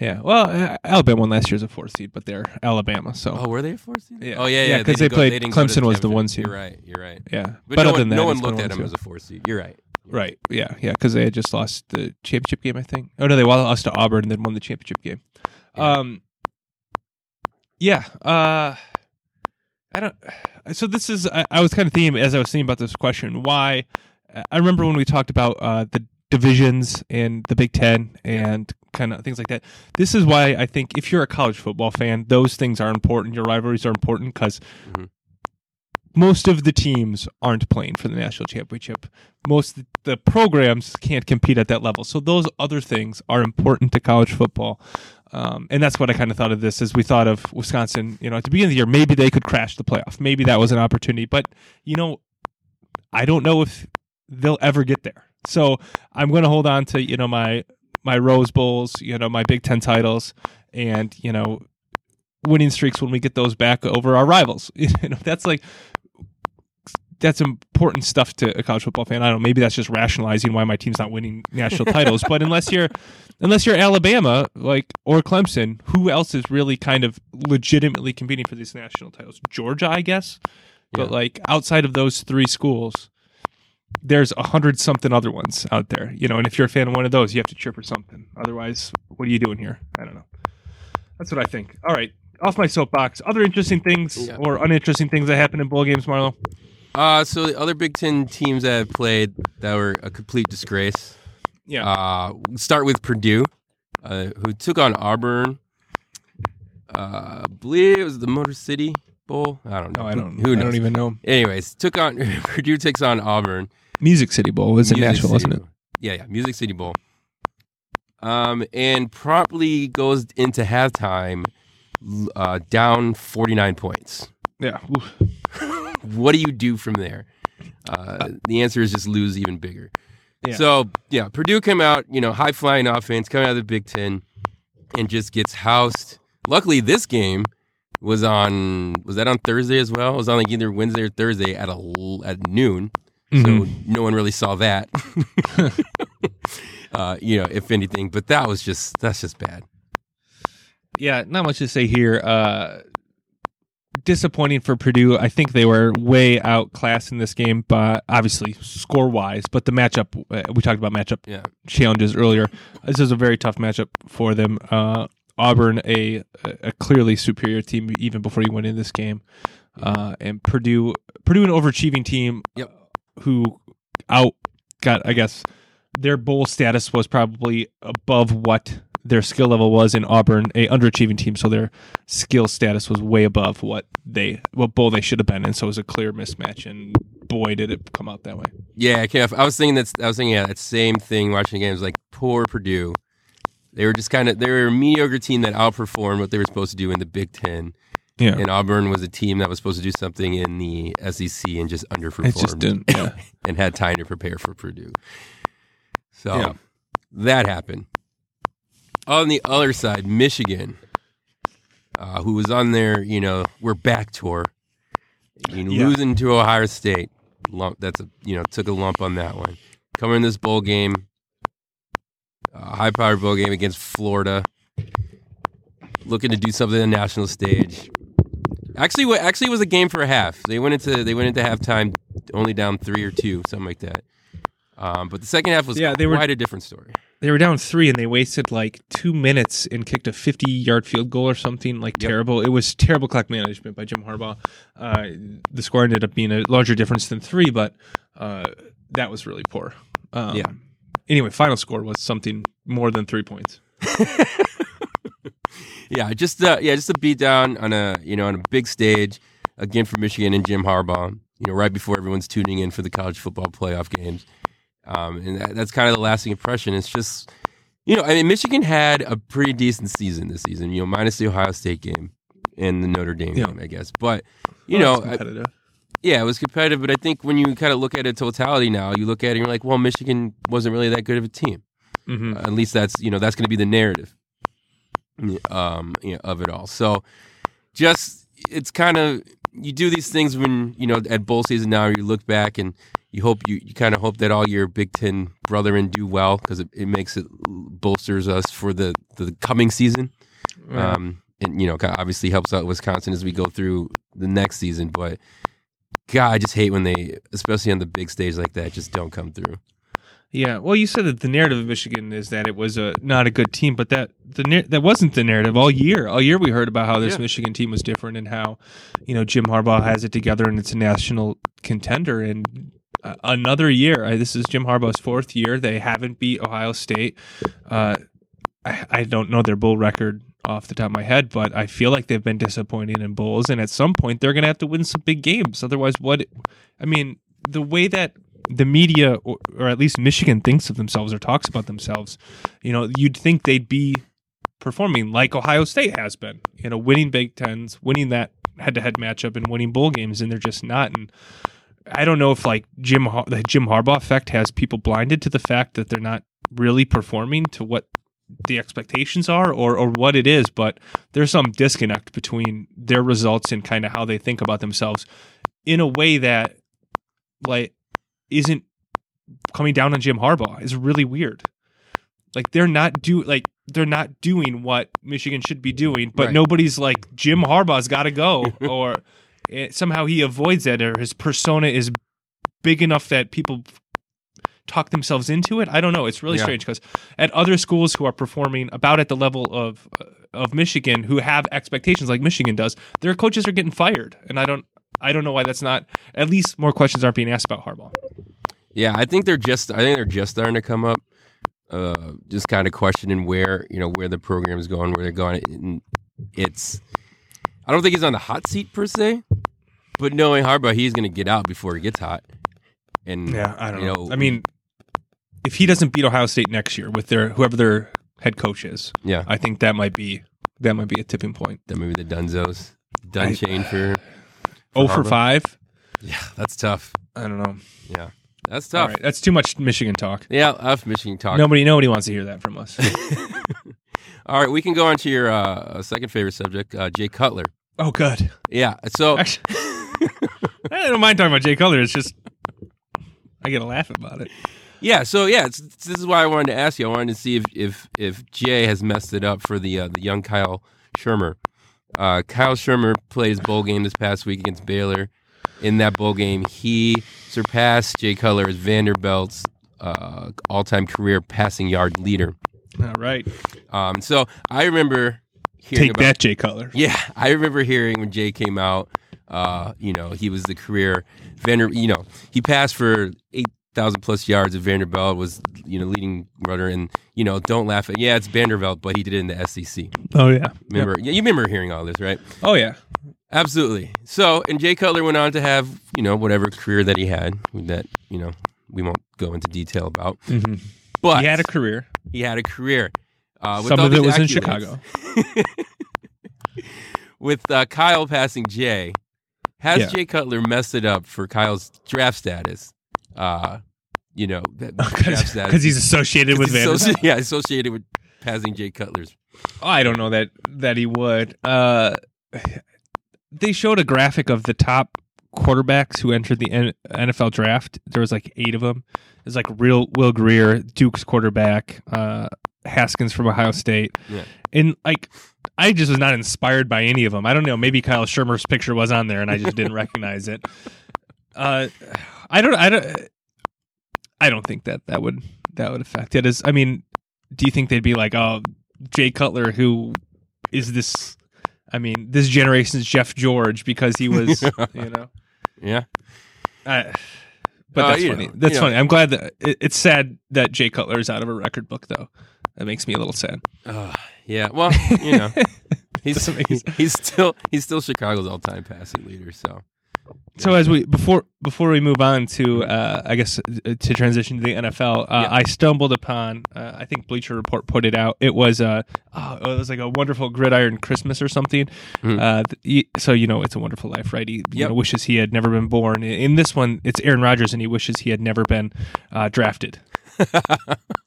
Yeah. Well, uh, Alabama won last year as a four seed, but they're Alabama, so Oh, were they a four seed? Yeah. Oh yeah, Yeah, yeah. 'cause they didn't go- played- didn't go Clemson was the one seed. You're right. You're right. yeah. But, But, no, other one, than that, no one looked at one, them as a four seed. You're right. Right. Yeah. Yeah. Because they had just lost the championship game, I think. Oh no, they lost to Auburn and then won the championship game. Yeah. Um. Yeah. Uh. I don't. So this is. I, I was kind of thinking as I was thinking about this question. Why? I remember when we talked about uh, the divisions and the Big Ten and kind of things like that. This is why I think if you're a college football fan, those things are important. Your rivalries are important because Mhm. most of the teams aren't playing for the national championship. Most of the programs can't compete at that level. So those other things are important to college football. Um, and that's what I kind of thought of this as we thought of Wisconsin, you know, at the beginning of the year, maybe they could crash the playoff. Maybe that was an opportunity. But, you know, I don't know if they'll ever get there. So I'm going to hold on to, you know, my my Rose Bowls, you know, my Big Ten titles, and, you know, winning streaks when we get those back over our rivals. You know, that's like that's important stuff to a college football fan. I don't know, maybe that's just rationalizing why my team's not winning national titles. But unless you're unless you're Alabama, like or Clemson, who else is really kind of legitimately competing for these national titles? Georgia, I guess. But like outside of those three schools, there's a hundred something other ones out there. You know, and if you're a fan of one of those, you have to cheer for something. Otherwise, what are you doing here? I don't know. That's what I think. All right. Off my soapbox. Other interesting things Yeah. or uninteresting things that happen in bowl games, Marlo? Uh, so the other Big Ten teams that have played that were a complete disgrace. Yeah. Uh, start with Purdue, uh, who took on Auburn. Uh, I believe it was the Motor City Bowl. I don't know. no, I don't. Who I don't even know. Anyways, took on Purdue takes on Auburn. Music City Bowl was in Music Nashville, City wasn't it? Bowl. Yeah, yeah, Music City Bowl. Um, and promptly goes into halftime uh, down 49 points. Yeah. What do you do from there? Uh, the answer is just lose even bigger. Yeah. So yeah, Purdue came out, you know, high flying offense coming out of the Big Ten, and just gets housed. Luckily, this game was on was that on Thursday as well? It was on like either Wednesday or Thursday at a at noon, so Mhm. no one really saw that. uh, you know, if anything, but that was just that's just bad. Yeah, not much to say here. Uh, disappointing for Purdue. I think they were way outclassed in this game, but obviously score wise. But the matchup, uh, we talked about matchup Yeah. challenges earlier. This is a very tough matchup for them. Uh, Auburn, a a clearly superior team, even before you went in this game, uh, and Purdue, Purdue, an overachieving team, Yep. Who out got, I guess, their bowl status was probably above what their skill level was in Auburn, a underachieving team, so their skill status was way above what they what bowl they should have been in. So it was a clear mismatch, and boy, did it come out that way. Yeah, I, was thinking that's I was thinking yeah, that same thing watching games like poor Purdue. They were just kind of they were a mediocre team that outperformed what they were supposed to do in the Big Ten, Yeah, and Auburn was a team that was supposed to do something in the SEC and just underperformed. it just didn't. Yeah, and had time to prepare for Purdue. So Yeah. that happened. On the other side, Michigan, uh, who was on their, you know, we're back tour, you know, Yeah. losing to Ohio State. Lump, that's a, you know, took a lump on that one. Coming in this bowl game, uh, high powered bowl game against Florida, looking to do something on the national stage. Actually, what actually was a game for a half. They went into they went into halftime only down three or two, something like that. Um, but the second half was Yeah, they were- quite a different story. they were down three and they wasted like two minutes and kicked a 50 yard field goal or something like Yep. terrible. It was terrible clock management by Jim Harbaugh. Uh, the score ended up being a larger difference than three, but uh, that was really poor. Um, Yeah. Anyway, final score was something more than three points. Yeah, just uh, yeah, just a beat down on a you know on a big stage again for Michigan and Jim Harbaugh. You know, right before everyone's tuning in for the college football playoff games, um, and that, that's kind of the lasting impression. It's just you know, I mean, Michigan had a pretty decent season this season. You know, minus the Ohio State game and the Notre Dame Yeah. game, I guess. But you Well, know, I- yeah, it was competitive. But I think when you kind of look at it totality now, you look at it and you're like, well, Michigan wasn't really that good of a team. Mhm. At least that's you know that's going to be the narrative um, you know, of it all. So just it's kind of you do these things when you know at bowl season now you look back and you hope you, you kind of hope that all your Big Ten brethren do well because it, it makes it bolsters us for the the coming season. Yeah. Um, and you know obviously helps out Wisconsin as we go through the next season, but. God, I just hate when they, especially on the big stage like that, just don't come through. Yeah, well, you said that the narrative of Michigan is that it was a not a good team, but that the that wasn't the narrative all year. All year we heard about how this Yeah. Michigan team was different and how you know Jim Harbaugh has it together and it's a national contender. And uh, another year, uh, this is Jim Harbaugh's fourth year. They haven't beat Ohio State. Uh, I, I don't know their bowl record off the top of my head, but I feel like they've been disappointing in bowls, and at some point they're going to have to win some big games. Otherwise, what? I mean, the way that the media, or, or at least Michigan, thinks of themselves or talks about themselves, you know, you'd think they'd be performing like Ohio State has been, you know, winning Big Tens, winning that head-to-head matchup, and winning bowl games, and they're just not. And I don't know if like Jim Har- the Jim Harbaugh effect has people blinded to the fact that they're not really performing to what the expectations are or or what it is, but there's some disconnect between their results and kind of how they think about themselves in a way that like isn't coming down on Jim Harbaugh is really weird. Like they're not do like they're not doing what Michigan should be doing, but Right. nobody's like Jim Harbaugh's got to go or eh, somehow he avoids that or his persona is big enough that people talk themselves into it. I don't know. It's really Yeah. strange because at other schools who are performing about at the level of uh, of Michigan, who have expectations like Michigan does, their coaches are getting fired, and I don't. I don't know why that's not. At least more questions aren't being asked about Harbaugh. Yeah, I think they're just I think they're just starting to come up. Uh, just kind of questioning where you know where the program is going, where they're going. And it's I don't think he's on the hot seat per se, but knowing Harbaugh, he's going to get out before he gets hot. And yeah, I don't you know. I mean, if he doesn't beat Ohio State next year with their whoever their head coach is, yeah, I think that might be that might be a tipping point. that maybe the Dunzos done chain for Oh for Harbaugh? five. yeah, that's tough. I don't know. Yeah, that's tough. right, that's too much Michigan talk. Yeah, enough Michigan talk. Nobody, nobody wants to hear that from us. All right, we can go on to your uh, second favorite subject, uh, Jay Cutler. oh, good. Yeah, so Actually, I don't mind talking about Jay Cutler. It's just I get a laugh about it. Yeah, so yeah, it's, this is why I wanted to ask you. I wanted to see if if, if Jay has messed it up for the uh, the young Kyle Shurmur. Uh, Kyle Shurmur played his bowl game this past week against Baylor. In that bowl game, he surpassed Jay Cutler as Vanderbilt's uh, all-time career passing yard leader. All right, Um, so I remember hearing take about that, Jay Cutler. yeah, I remember hearing when Jay came out. Uh, you know, he was the career Vander. You know, he passed for eight thousand plus yards at Vanderbilt. Was you know leading runner, and you know, don't laugh at. Yeah, it's Vanderbilt, but he did it in the SEC. Oh yeah. Remember? Yeah, you remember hearing all this, right? Oh yeah. Absolutely. So, and Jay Cutler went on to have you know whatever career that he had that you know we won't go into detail about, Mm-hmm. but He had a career. he had a career. Uh, with Some of it was in. Chicago. with uh, Kyle passing Jay, has Yeah. Jay Cutler messed it up for Kyle's draft status? Uh, you know, that- Because he's associated with He's Vanderbilt. associ- yeah, associated with passing Jay Cutler's. Oh, I don't know that that he would. Uh, they showed a graphic of the top quarterbacks who entered the N- NFL draft. There was like eight of them. There's like real Will Grier, Duke's quarterback, uh, Haskins from Ohio State, Yeah. and like I just was not inspired by any of them. I don't know. Maybe Kyle Shurmur's picture was on there and I just didn't recognize it. Uh, I don't. I don't. I don't think that that would that would affect it. Is I mean, do you think they'd be like, oh, Jay Cutler, who is this? I mean, this generation's Jeff George because he was, you know. Yeah. I, but Uh, that's funny. know, that's funny. know. I'm glad that it, it's sad that Jay Cutler is out of a record book, though. That makes me a little sad. Uh, yeah. Well, you know, he's Doesn't make he- he's still he's still Chicago's all time passing leader. So So as we before before we move on to uh, I guess uh, to transition to the NFL, uh, Yeah. I stumbled upon uh, I think Bleacher Report put it out. It was uh, oh, it was like a wonderful gridiron Christmas or something. Th- so you know it's a wonderful life, right? He you Yep. know, wishes he had never been born. In this one, it's Aaron Rodgers, and he wishes he had never been uh, drafted.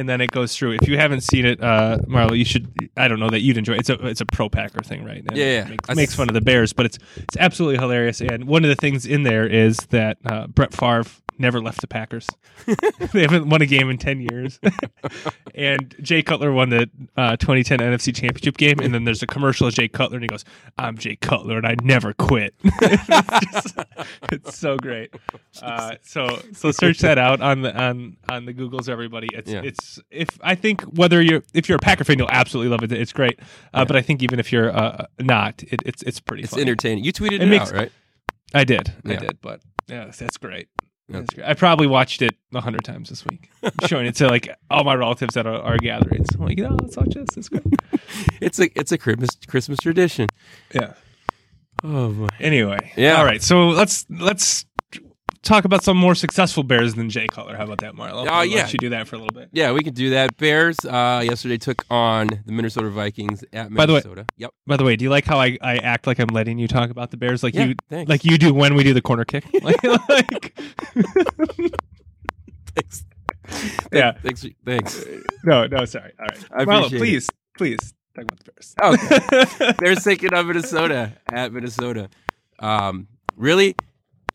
and then it goes through. If you haven't seen it, uh, Marlo, you should. I don't know that you'd enjoy. It. It's a it's a pro Packer thing, right? And Yeah, it yeah. Makes, I makes fun of the Bears, but it's it's absolutely hilarious. And one of the things in there is that uh, Brett Favre never left the Packers. they haven't won a game in ten years. and Jay Cutler won the uh, 2010 NFC Championship game. And then there's a commercial of Jay Cutler, and he goes, "I'm Jay Cutler, and I never quit." it's, just- it's so great. Uh, so so search that out on the on on the Googles, everybody. It's Yeah. it's if I think whether you're if you're a Packer fan, you'll absolutely love it. It's great. Uh, Yeah. But I think even if you're uh, not, it, it's it's pretty. it's funny. entertaining. You tweeted It it, makes- out, right? I did, I did, but yeah, that's great. Yeah. I probably watched it a hundred times this week, showing it to like all my relatives at our, our gatherings. I'm like, no, let's watch this. It's great. It's a it's a Christmas Christmas tradition. Yeah. Oh boy. Anyway. Yeah. All right. So let's let's talk about some more successful Bears than Jay Cutler. How about that, Marlo? Oh, I'll yeah. Let you do that for a little bit. Yeah, we can do that. Bears uh, yesterday took on the Minnesota Vikings at By the way- Minnesota. yep. By the way, do you like how I, I act like I'm letting you talk about the Bears, like Yeah, you thanks. like you do when we do the corner kick? like, like- Thanks. yeah. Thanks. Thanks. No, no, sorry. All right. I Marlo, appreciate it. please, please talk about the Bears. Okay. They're taking on Minnesota at Minnesota. Um, really,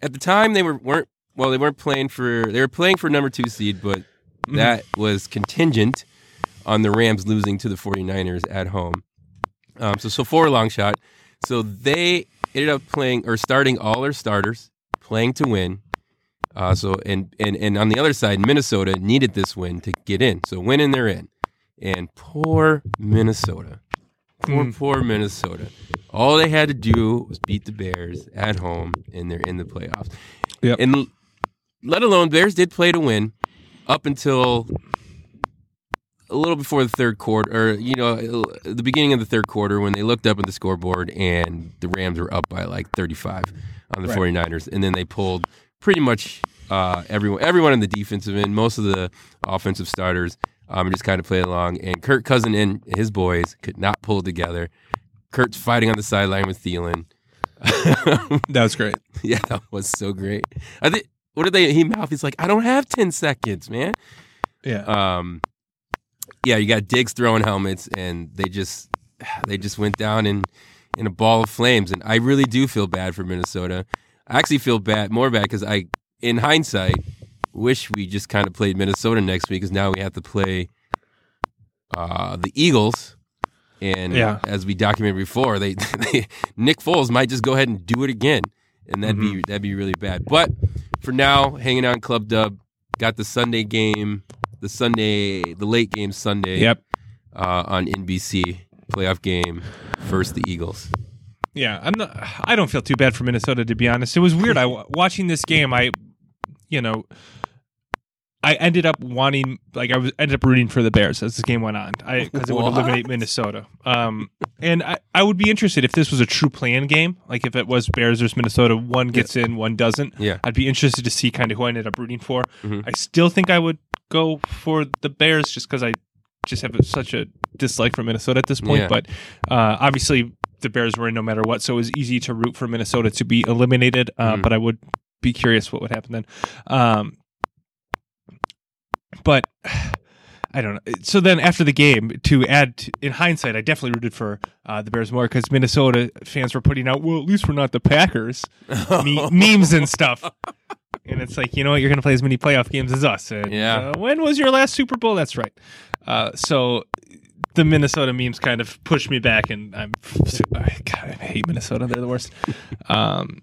at the time they were weren't well. They weren't playing for. They were playing for number two seed, but Mhm. that was contingent on the Rams losing to the 49ers at home. Um, so so for a long shot. So they ended up playing or starting all their starters, playing to win. Uh, so and, and and on the other side, Minnesota needed this win to get in. So win and they're in. And poor Minnesota. Poor Mm. poor Minnesota. All they had to do was beat the Bears at home and they're in the playoffs. Yep. And let alone Bears did play to win up until a little before the third quarter, or you know, the beginning of the third quarter when they looked up at the scoreboard and the Rams were up by like 35 on the Right. 49ers, and then they pulled pretty much uh, everyone, everyone in the defensive end, most of the offensive starters, um, just kind of played along. And Kirk Cousin and his boys could not pull together. Kurt's fighting on the sideline with Thielen. That was great. yeah, that was so great. I think. What did they? He mouth. He's like, I don't have ten seconds, man. Yeah. Um, yeah, you got Diggs throwing helmets, and they just they just went down in in a ball of flames. And I really do feel bad for Minnesota. I actually feel bad, more bad, because I, in hindsight, wish we just kind of played Minnesota next week, because now we have to play uh, the Eagles. And Yeah. as we documented before, they, they Nick Foles might just go ahead and do it again, and that'd Mm-hmm. be that'd be really bad. But for now, hanging out in Club Dub, got the Sunday game, the Sunday, the late game Sunday Yep. uh, on NBC playoff game, first the Eagles. Yeah, I'm not. I don't feel too bad for Minnesota to be honest. It was weird. I watching this game. I, you know, I ended up wanting like I was ended up rooting for the Bears as this game went on. I because it would eliminate Minnesota. Um, and I I would be interested if this was a true plan game. Like if it was Bears versus Minnesota, one gets in, one doesn't. Yeah. I'd be interested to see kind of who I ended up rooting for. Mhm. I still think I would go for the Bears just because I just have such a dislike for Minnesota at this point. Yeah. But uh, obviously, the Bears were in no matter what, so it was easy to root for Minnesota to be eliminated. Uh, Mhm. But I would be curious what would happen then. Um, but I don't know. So then after the game, to add to, in hindsight, I definitely rooted for uh, the Bears more because Minnesota fans were putting out, well, at least we're not the Packers me- memes and stuff. And it's like, you know what? You're going to play as many playoff games as us. And, Yeah. uh, when was your last Super Bowl? That's right. Uh, so the Minnesota memes kind of pushed me back, and I'm I, God, I hate Minnesota. They're the worst. Um,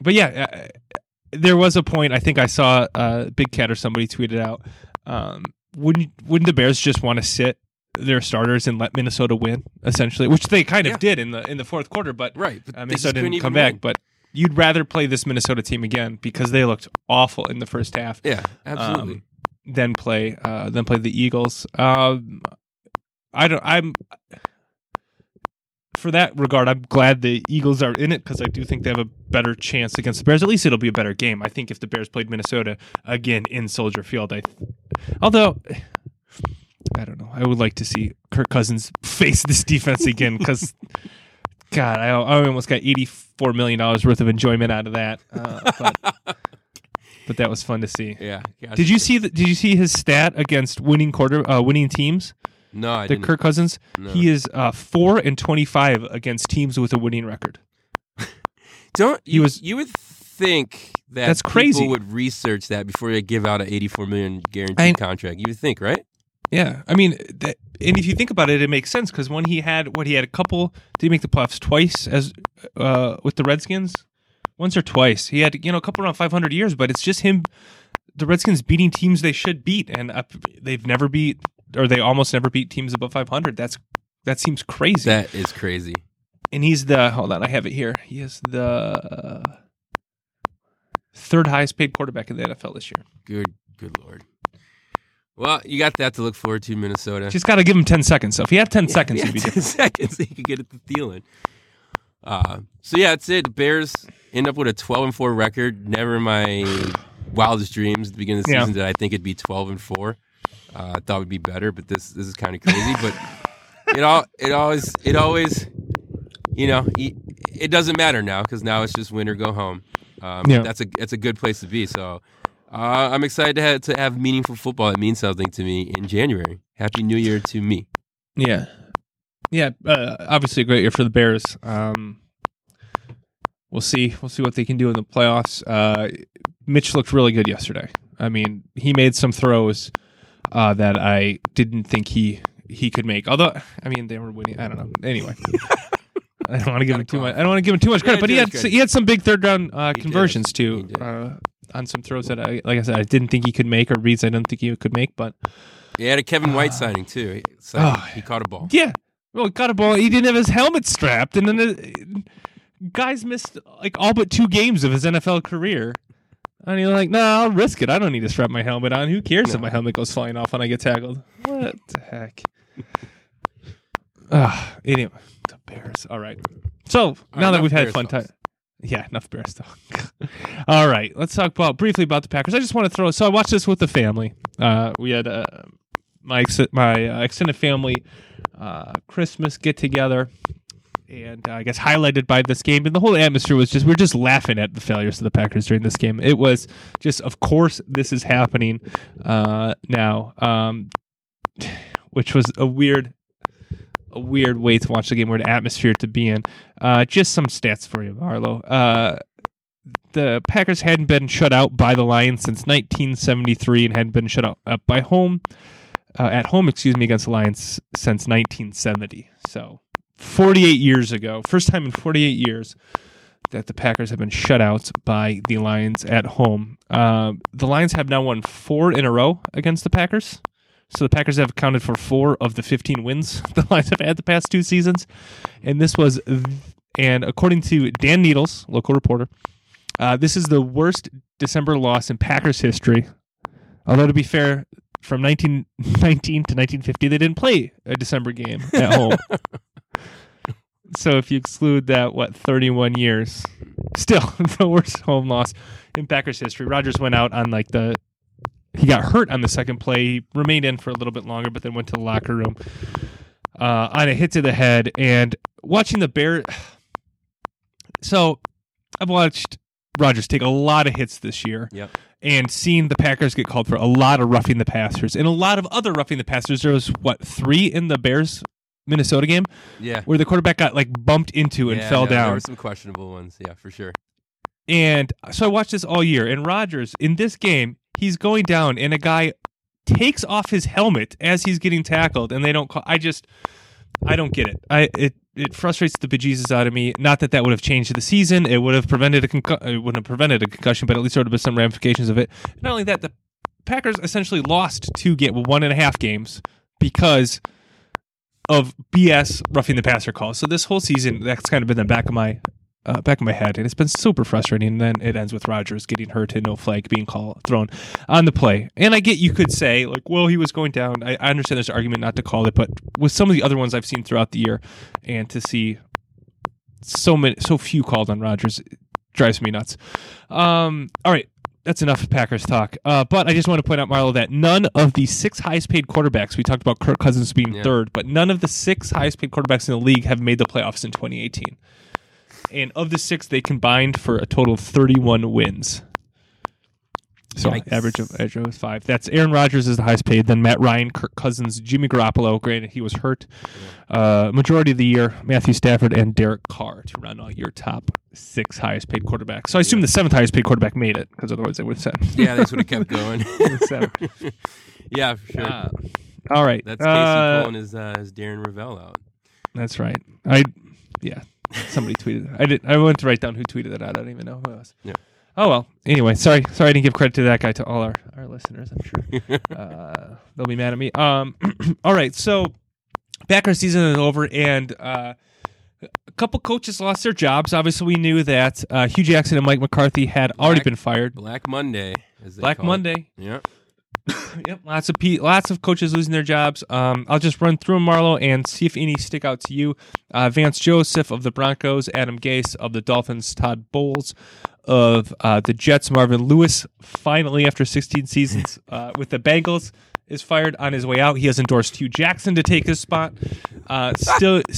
but yeah, uh, there was a point I think I saw uh, Big Cat or somebody tweeted out um, wouldn't wouldn't the Bears just want to sit their starters and let Minnesota win essentially, which they kind of Yeah. did in the in the fourth quarter, but Right. But uh, Minnesota didn't come back. win. But you'd rather play this Minnesota team again because they looked awful in the first half Yeah, absolutely. um, than play uh, than play the Eagles. Um, I don't. I'm for that regard. I'm glad the Eagles are in it because I do think they have a better chance against the Bears. At least it'll be a better game. I think if the Bears played Minnesota again in Soldier Field, I. Although. I don't know. I would like to see Kirk Cousins face this defense again because, God, I, I almost got eighty-four million dollars worth of enjoyment out of that. Uh, but, but that was fun to see. yeah. gosh, Did you see the, Did you see his stat against winning quarter uh, winning teams? No, I The didn't. Kirk Cousins. no. He is uh, four and twenty five against teams with a winning record. Don't he you, was- you would think that That's crazy. people would research that before they give out an 84 million guaranteed I- contract. You would think, right? Yeah, I mean, that, and if you think about it, it makes sense because when he had what he had a couple, did he make the playoffs twice as uh, with the Redskins? Once or twice. He had you know a couple around five hundred years, but it's just him. The Redskins beating teams they should beat, and up, they've never beat or they almost never beat teams above five hundred. That's that seems crazy. That is crazy. and he's the hold on, I have it here. He is the uh, third highest paid quarterback in the NFL this year. Good, good lord. Well, you got that to look forward to, Minnesota. Just got to give him ten seconds. So if he had ten Yeah, seconds, he'd be 10 different. seconds. He could get it to Thielen. Uh, so yeah, that's it. Bears end up with a 12 and 4 record. Never in my wildest dreams at the beginning of the Yeah. season did I think it'd be 12 and 4. Uh, I thought it'd be better, but this this is kind of crazy. but it all it always it always you know it, it doesn't matter now because now it's just win or go home. Um, Yeah. that's a that's a good place to be. So uh, I'm excited to have, to have meaningful football that means something to me in January. Happy New Year to me. Yeah, yeah. Uh, obviously, a great year for the Bears. Um, we'll see. We'll see what they can do in the playoffs. Uh, Mitch looked really good yesterday. I mean, he made some throws uh, that I didn't think he he could make. Although, I mean, they were winning. I don't know. Anyway. I don't want to give him too much. I don't want to give him too much credit, Yeah, but he had much he had some big third round uh, He did. conversions too uh, on some throws that I like I said I didn't think he could make or reads I didn't think he could make, but He had a Kevin White signing too. He, so Ah. he caught a ball. Yeah. Well, he got a ball. He didn't have his helmet strapped, and then the guys missed like all but two games of his NFL career. And you're like, no, I'll risk it. I don't need to strap my helmet on. Who cares if my helmet goes flying off when I get tackled? What the heck? Ah, anyway, the Bears. All right. So now that enough we've had Bears fun time. talks. Yeah, enough Bears talk. All right, let's talk about briefly about the Packers. I just want to throw. So I watched this with the family. Uh, we had uh, my ex- my uh, extended family uh, Christmas get together, and uh, I guess highlighted by this game. And the whole atmosphere was just we are just laughing at the failures of the Packers during this game. It was just, of course, this is happening uh, now, um, which was a weird. A weird way to watch the game, weird atmosphere to be in. Uh, just some stats for you, Marlo. Uh, the Packers hadn't been shut out by the Lions since 1973 and hadn't been shut out uh, by home uh, at home, excuse me, against the Lions since 1970. So 48 years ago, first time in 48 years that the Packers have been shut out by the Lions at home. Uh, the Lions have now won four in a row against the Packers. So the Packers have accounted for four of the 15 wins the Lions have had the past two seasons, and this was, and according to Dan Needles, local reporter, uh, this is the worst December loss in Packers history. Although to be fair, from 1919 to 1950, they didn't play a December game at home. so if you exclude that, what 31 years, still the worst home loss in Packers history. Rodgers went out on like the he got hurt on the second play. He remained in for a little bit longer, but then went to the locker room uh, on a hit to the head. And watching the Bear, so I've watched Rodgers take a lot of hits this year. Yep. And seen the Packers get called for a lot of roughing the passers and a lot of other roughing the passers. There was what three in the Bears Minnesota game Yeah. where the quarterback got like bumped into and Yeah, fell no, There down. were some questionable ones. Yeah, for sure. And so I watched this all year. And Rodgers in this game, he's going down, and a guy takes off his helmet as he's getting tackled, and they don't call. I just, I don't get it. I it it frustrates the bejesus out of me. Not that that would have changed the season. It would have prevented a concu- it wouldn't have prevented a concussion, but at least there would have been some ramifications of it. Not only that, the Packers essentially lost two get well, one and a half games because of BS roughing the passer call. So this whole season, that's kind of been the back of my uh, back of my head, and it's been super frustrating. And then it ends with Rodgers getting hurt and no flag being called thrown on the play. And I get you could say like, well, he was going down. I, I understand there's an argument not to call it, but with some of the other ones I've seen throughout the year, and to see so many, so few called on Rodgers drives me nuts. Um, all right, that's enough Packers talk. Uh, but I just want to point out, Marlo, that none of the six highest paid quarterbacks, we talked about Kirk Cousins being Yeah. third, but none of the six highest paid quarterbacks in the league have made the playoffs in 2018. And of the six, they combined for a total of 31 wins. So Yikes. average of average of five. That's Aaron Rodgers is the highest paid. Then Matt Ryan, Kirk Cousins, Jimmy Garoppolo. Granted, he was hurt. Uh, majority of the year, Matthew Stafford and Derek Carr to run all your top six highest paid quarterbacks. So I assume the seventh highest paid quarterback made it because otherwise they would have said Yeah, that's what it kept going. yeah, for sure. Uh, all right, that's Casey Uh, pulling his uh, his Darren Rovell out. That's right. I yeah. Somebody tweeted. I did. I went to write down who tweeted it out. I don't even know who it was. Yeah. Oh well. Anyway, sorry. Sorry, I didn't give credit to that guy to all our our listeners. I'm sure uh, they'll be mad at me. Um. all right. So, Packers season is over, and uh, a couple coaches lost their jobs. Obviously, we knew that uh, Hue Jackson and Mike McCarthy had already been fired. Black Monday, Black call it. Monday. Yeah. Yep, lots of pe- lots of coaches losing their jobs. Um, I'll just run through them, Marlo, and see if any stick out to you. Uh, Vance Joseph of the Broncos, Adam Gase of the Dolphins, Todd Bowles of uh, the Jets, Marvin Lewis, finally after 16 seasons uh, with the Bengals, is fired on his way out. He has endorsed Hue Jackson to take his spot. Uh, still.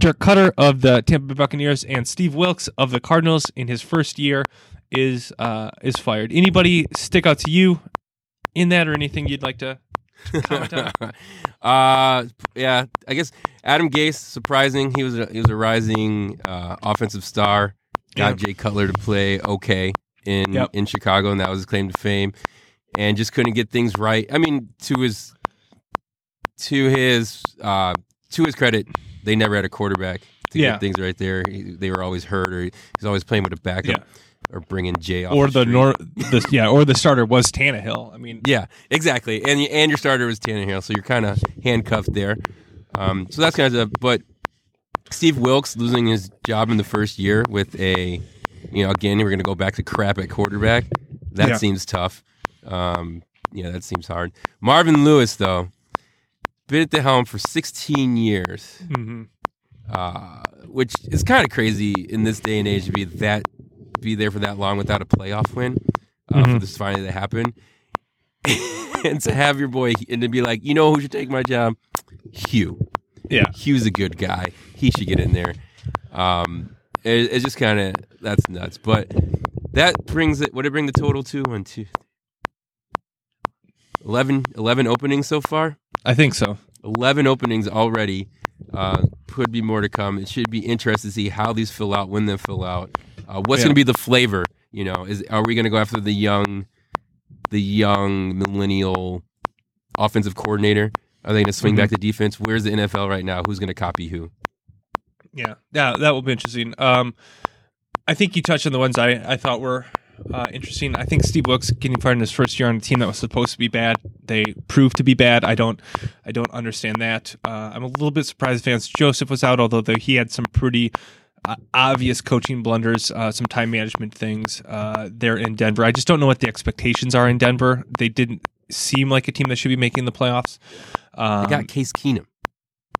Dirk Koetter of the Tampa Bay Buccaneers and Steve Wilks of the Cardinals in his first year is uh, is fired. Anybody stick out to you in that or anything you'd like to comment on? uh, yeah, I guess Adam Gase, surprising. He was a, he was a rising uh, offensive star. Got Jay Cutler to play okay in Yep. in Chicago, and that was his claim to fame. And just couldn't get things right. I mean, to his to his uh, to his credit, they never had a quarterback to Yeah. get things right there. He, they were always hurt, or he's always playing with a backup, Yeah. or bringing Jay off or the the nor the yeah, or the starter was Tannehill. I mean, Yeah, exactly. And and your starter was Tannehill, so you're kind of handcuffed there. Um, so that's kind of. But Steve Wilks losing his job in the first year with a, you know, again we're going to go back to crap at quarterback. That Yeah. seems tough. Um, yeah, that seems hard. Marvin Lewis though, been at the helm for 16 years, mhm. uh, which is kind of crazy in this day and age to be that be there for that long without a playoff win. Uh, For Mhm. this finally to happen, and to have your boy and to be like, you know who should take my job? Hue. Yeah, he was a good guy. He should get in there. Um, it, it's just kind of that's nuts. But that brings it. What did it bring the total to? One, two, 11, 11 openings so far. I think so. 11 openings already. Uh, could be more to come. It should be interesting to see how these fill out, when they fill out. Uh, what's Yeah. going to be the flavor? You know, is are we going to go after the young, the young millennial offensive coordinator? Are they going to swing Mhm. back to defense? Where's the NFL right now? Who's going to copy who? Yeah, yeah, that will be interesting. Um, I think you touched on the ones I, I thought were uh, interesting. I think Steve Wilks getting fired in his first year on a team that was supposed to be bad, they proved to be bad. I don't, I don't understand that. Uh, I'm a little bit surprised Vance Joseph was out, although the, he had some pretty uh, obvious coaching blunders, uh, some time management things uh, there in Denver. I just don't know what the expectations are in Denver. They didn't seem like a team that should be making the playoffs. Um, They got Case Keenum.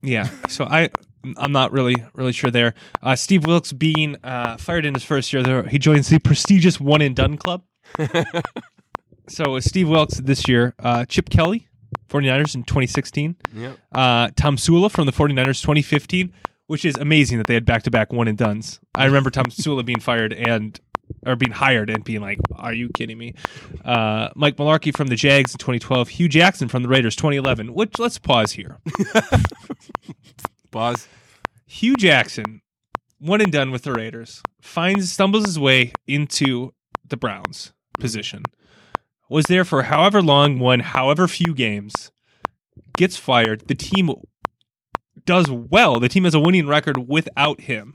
yeah. So I I'm not really really sure there. Uh, Steve Wilks being uh, fired in his first year there, he joins the prestigious one and done club. so Steve Wilks this year, uh, Chip Kelly, 49ers in 2016, Yep. uh, Tomsula from the 49ers 2015, which is amazing that they had back to back one and duns. I remember Tomsula being fired and or being hired and being like, "Are you kidding me?" Uh, Mike Mularkey from the Jags in 2012, Hue Jackson from the Raiders 2011. Which let's pause here. Boss. Hue Jackson, one and done with the Raiders, finds stumbles his way into the Browns position. Was there for however long, won however few games, gets fired. The team does well. The team has a winning record without him.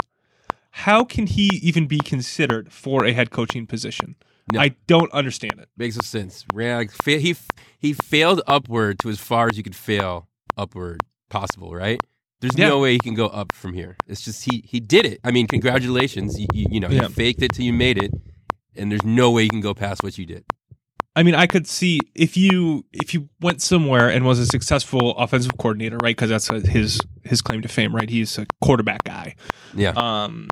How can he even be considered for a head coaching position? No. I don't understand it. Makes no sense. Ran he he failed upward to as far as you could fail upward possible, right? There's Yeah. no way he can go up from here. It's just he he did it. I mean, congratulations. You, you, you know, Yeah. you faked it till you made it, and there's no way you can go past what you did. I mean, I could see if you if you went somewhere and was a successful offensive coordinator, right? Because that's his his claim to fame, right? He's a quarterback guy. Yeah. Um,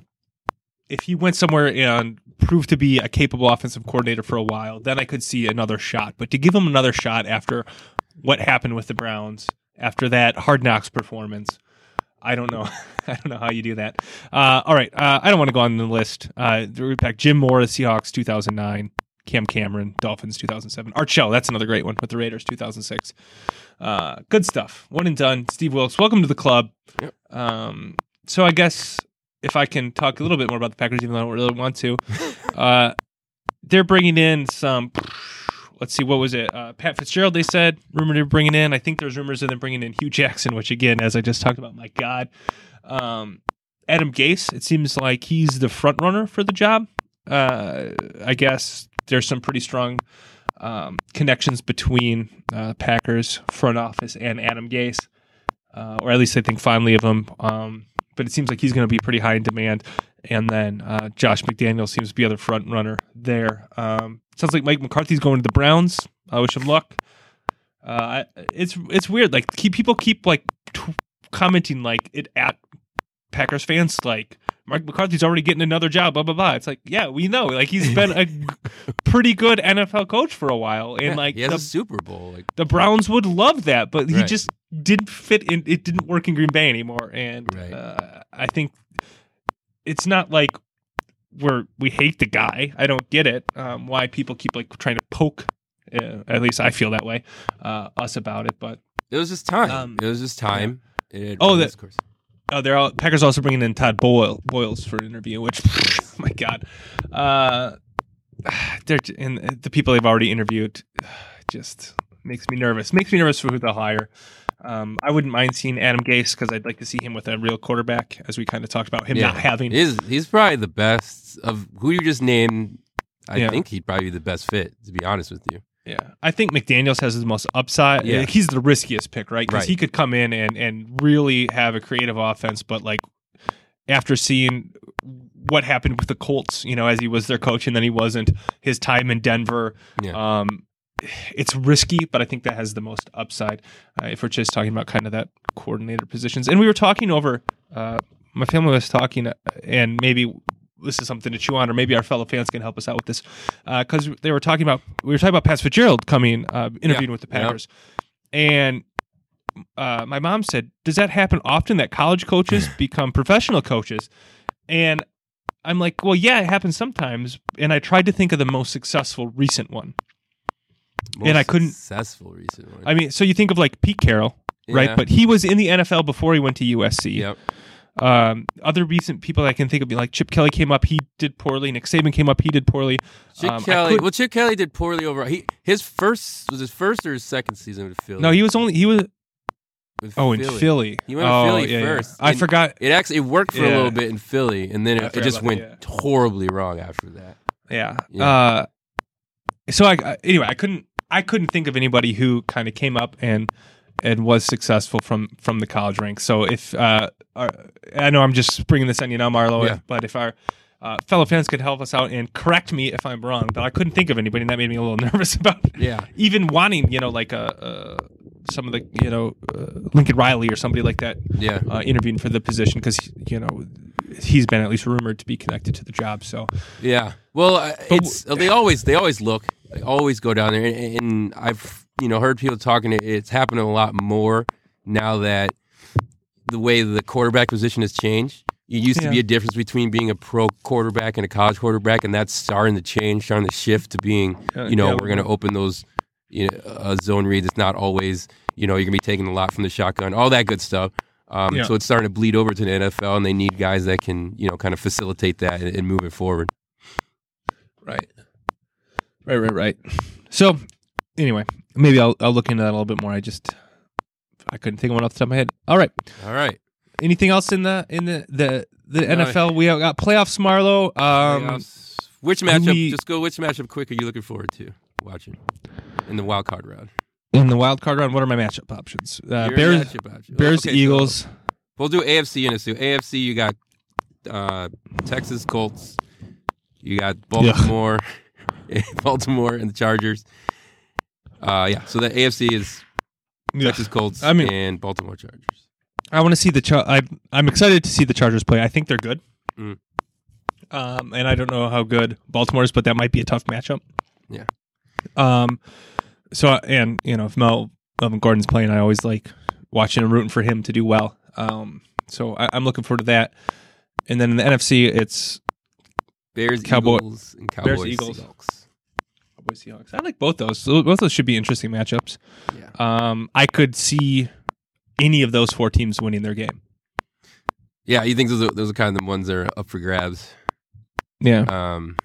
if he went somewhere and proved to be a capable offensive coordinator for a while, then I could see another shot. But to give him another shot after what happened with the Browns, after that hard knocks performance, I don't know. I don't know how you do that. Uh, all right, uh, I don't want to go on the list. Uh, back. Jim Mora, the Seahawks, 2009. Cam Cameron, Dolphins, 2007. Art Shell, that's another great one with the Raiders, 2006. Uh, good stuff. One and done. Steve Wilks, welcome to the club. Yep. Um, so I guess if I can talk a little bit more about the Packers, even though I don't really want to, uh, they're bringing in some. Let's see, what was it? Uh, Pat Fitzgerald, they said, rumored they're bringing in. I think there's rumors of them bringing in Hue Jackson, which, again, as I just talked about, my God. Um, Adam Gase, it seems like he's the front runner for the job. Uh, I guess there's some pretty strong um, connections between uh, Packers front office and Adam Gase, uh, or at least I think fondly of him. Um, but it seems like he's going to be pretty high in demand. And then uh, Josh McDaniel seems to be the other front runner there. Um, sounds like Mike McCarthy's going to the Browns. I wish him luck. Uh, it's it's weird. Like keep, people keep like t- commenting like it at Packers fans like Mike McCarthy's already getting another job. Blah blah blah. It's like yeah, we know. Like he's been a pretty good NFL coach for a while, and Yeah, like the, a Super Bowl. Like the Browns would love that, but he Right. just didn't fit in. It didn't work in Green Bay anymore, and Right. uh, I think it's not like we're we hate the guy. I don't get it. Um, why people keep like trying to poke. Uh, at least I feel that way. Uh, us about it, but it was just time. Um, it was just time. It Oh, that- course. Oh, they're all Packers also bringing in Todd Boyle Bowles for an interview, which my God, uh, they're and the people they've already interviewed just makes me nervous. Makes me nervous for who they'll hire. Um, I wouldn't mind seeing Adam Gase because I'd like to see him with a real quarterback, as we kind of talked about him Yeah. not having. He's he's probably the best of who you just named. I Yeah. think he'd probably be the best fit. To be honest with you. Yeah, I think McDaniel's has the most upside. Yeah. He's the riskiest pick, right? Because Right. he could come in and and really have a creative offense, but like after seeing what happened with the Colts, you know, as he was their coach and then he wasn't, his time in Denver, Yeah. um, it's risky, but I think that has the most upside uh, if we're just talking about kind of that coordinator positions. And we were talking over, uh, my family was talking, uh, and maybe this is something to chew on, or maybe our fellow fans can help us out with this, because they were talking about we were talking about Pat Fitzgerald coming uh, interviewing with the yeah. Packers, and uh, my mom said, "Does that happen often that college coaches become professional coaches?" And I'm like, "Well, yeah, it happens sometimes." And I tried to think of the most successful recent one. and I couldn't- successful recent one. I mean, so you think of like Pete Carroll, right? But he was in the NFL before he went to USC. Yep. Um, other recent people I can think of, like Chip Kelly came up, he did poorly. Nick Saban came up, he did poorly. Chip Um, Kelly. could- well, Chip Kelly did poorly overall. He his first was his first or his second season with Philly. No, he was only he was oh in Philly. He went to oh, Philly yeah, yeah. first, I forgot. It actually it worked for a little bit in Philly, and then it, it just went that, horribly wrong after that. Yeah. Yeah. Uh, so I- anyway, I couldn't I couldn't think of anybody who kind of came up and and was successful from from the college ranks. So if uh, our, I know I'm just bringing this on you now, Marlo, Yeah. but if our uh, fellow fans could help us out and correct me if I'm wrong, but I couldn't think of anybody, and that made me a little nervous about Yeah. even wanting, you know, like a, uh some of the, you know, uh, Lincoln Riley or somebody like that Yeah. uh, interviewing for the position because you know he's been at least rumored to be connected to the job. So Yeah. Well, uh, it's they always they always look they always go down there, and, and I've you know heard people talking. It's happening a lot more now that the way the quarterback position has changed. It used to be a difference between being a pro quarterback and a college quarterback, and that's starting to change, starting to shift to being Uh, you know yeah, we're going to open those you know uh, zone reads. It's not always you know you're going to be taking a lot from the shotgun, all that good stuff. Um, Yeah. So it's starting to bleed over to the NFL, and they need guys that can you know kind of facilitate that and, and move it forward. Right. Right, right, right. So, anyway, maybe I'll I'll look into that a little bit more. I just I couldn't think of one off the top of my head. All right. All right. Anything else in the in the the the No. NFL? We got playoffs, Marlow. Um, Playoffs Which matchup? we- just go. Which matchup quick are you looking forward to watching in the wild card round? In the wild card round, what are my matchup options? Uh, Bears, matchup option. Bears, Okay, so Eagles. we'll do AFC and so AFC. You got uh, Texans Colts. You got Baltimore, Baltimore and the Chargers. Uh, yeah. So the AFC is Texans Colts I mean- and Baltimore Chargers. I want to see the. Char- I, I'm excited to see the Chargers play. I think they're good. Mm. Um, and I don't know how good Baltimore is, but that might be a tough matchup. Yeah. Um. So and you know if Mel Melvin Gordon's playing, I always like watching and rooting for him to do well. Um. So I, I'm looking forward to that. And then in the NFC, it's Bears, Cowboy- Eagles, and Cowboys, Bears, Eagles. Seahawks. Cowboys Seahawks. I like both those. So both those should be interesting matchups. Yeah. Um. I could see any of those four teams winning their game. Yeah, you think those are, those are kind of the ones that are up for grabs. Yeah. Um,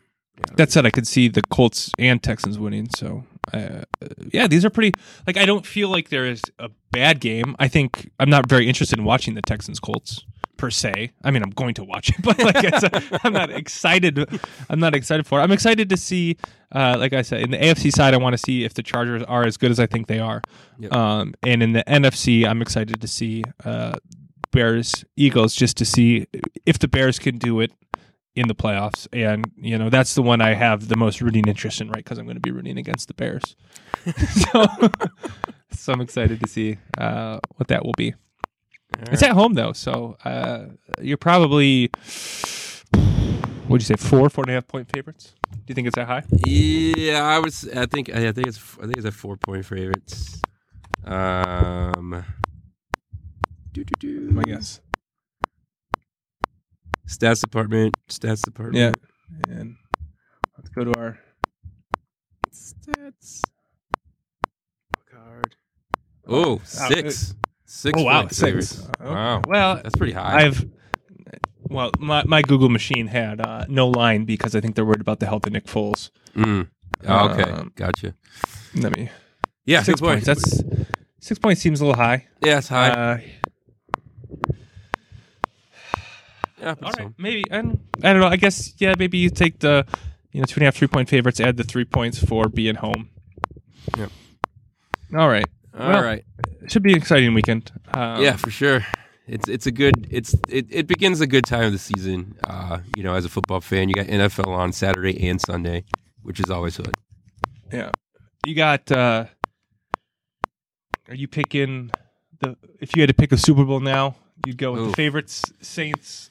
That said, I could see the Colts and Texans winning. So, uh, yeah, these are pretty. Like, I don't feel like there is a bad game. I think I'm not very interested in watching the Texans Colts per se. I mean, I'm going to watch it, but like, it's a, I'm not excited. I'm not excited for it. I'm excited to see. Uh, like I said, in the AFC side, I want to see if the Chargers are as good as I think they are. Yep. Um, and in the NFC, I'm excited to see uh, Bears Eagles just to see if the Bears can do it in the playoffs. And, you know, that's the one I have the most rooting interest in, right? Because I'm going to be rooting against the Bears. so, so I'm excited to see uh, what that will be. all It's at home, though. So uh, you're probably, what'd you say, four, four and a half point favorites? Do you think it's that high? Yeah, I was. I think. I think it's. I think it's a four point favorites. Um. doo-doo-doo. I guess. Stats department. Stats department. Yeah. And let's go to our. Stats. Card. Oh, six. Six Oh, wow. point Six. favorites. Okay. Wow. Well, That's pretty high. I've well, my, my Google machine had uh, no line because I think they're worried about the health of Nick Foles. Mm. Oh, okay. Um, gotcha. Let me Yeah, six good point. points. That's six points seems a little high. yeah, it's high. Uh, yeah, all so- maybe I don't, I don't know. I guess yeah, maybe you take the you know two and a half three point favorites, add the three points for being home. Yep. All right, All Well, right. it should be an exciting weekend. Um, yeah, for sure. It's it's a good it's it, it begins a good time of the season. Uh, you know, as a football fan, you got NFL on Saturday and Sunday, which is always good. yeah. You got. uh Are you picking the? If you had to pick a Super Bowl now, you'd go with Oof. the favorites, Saints,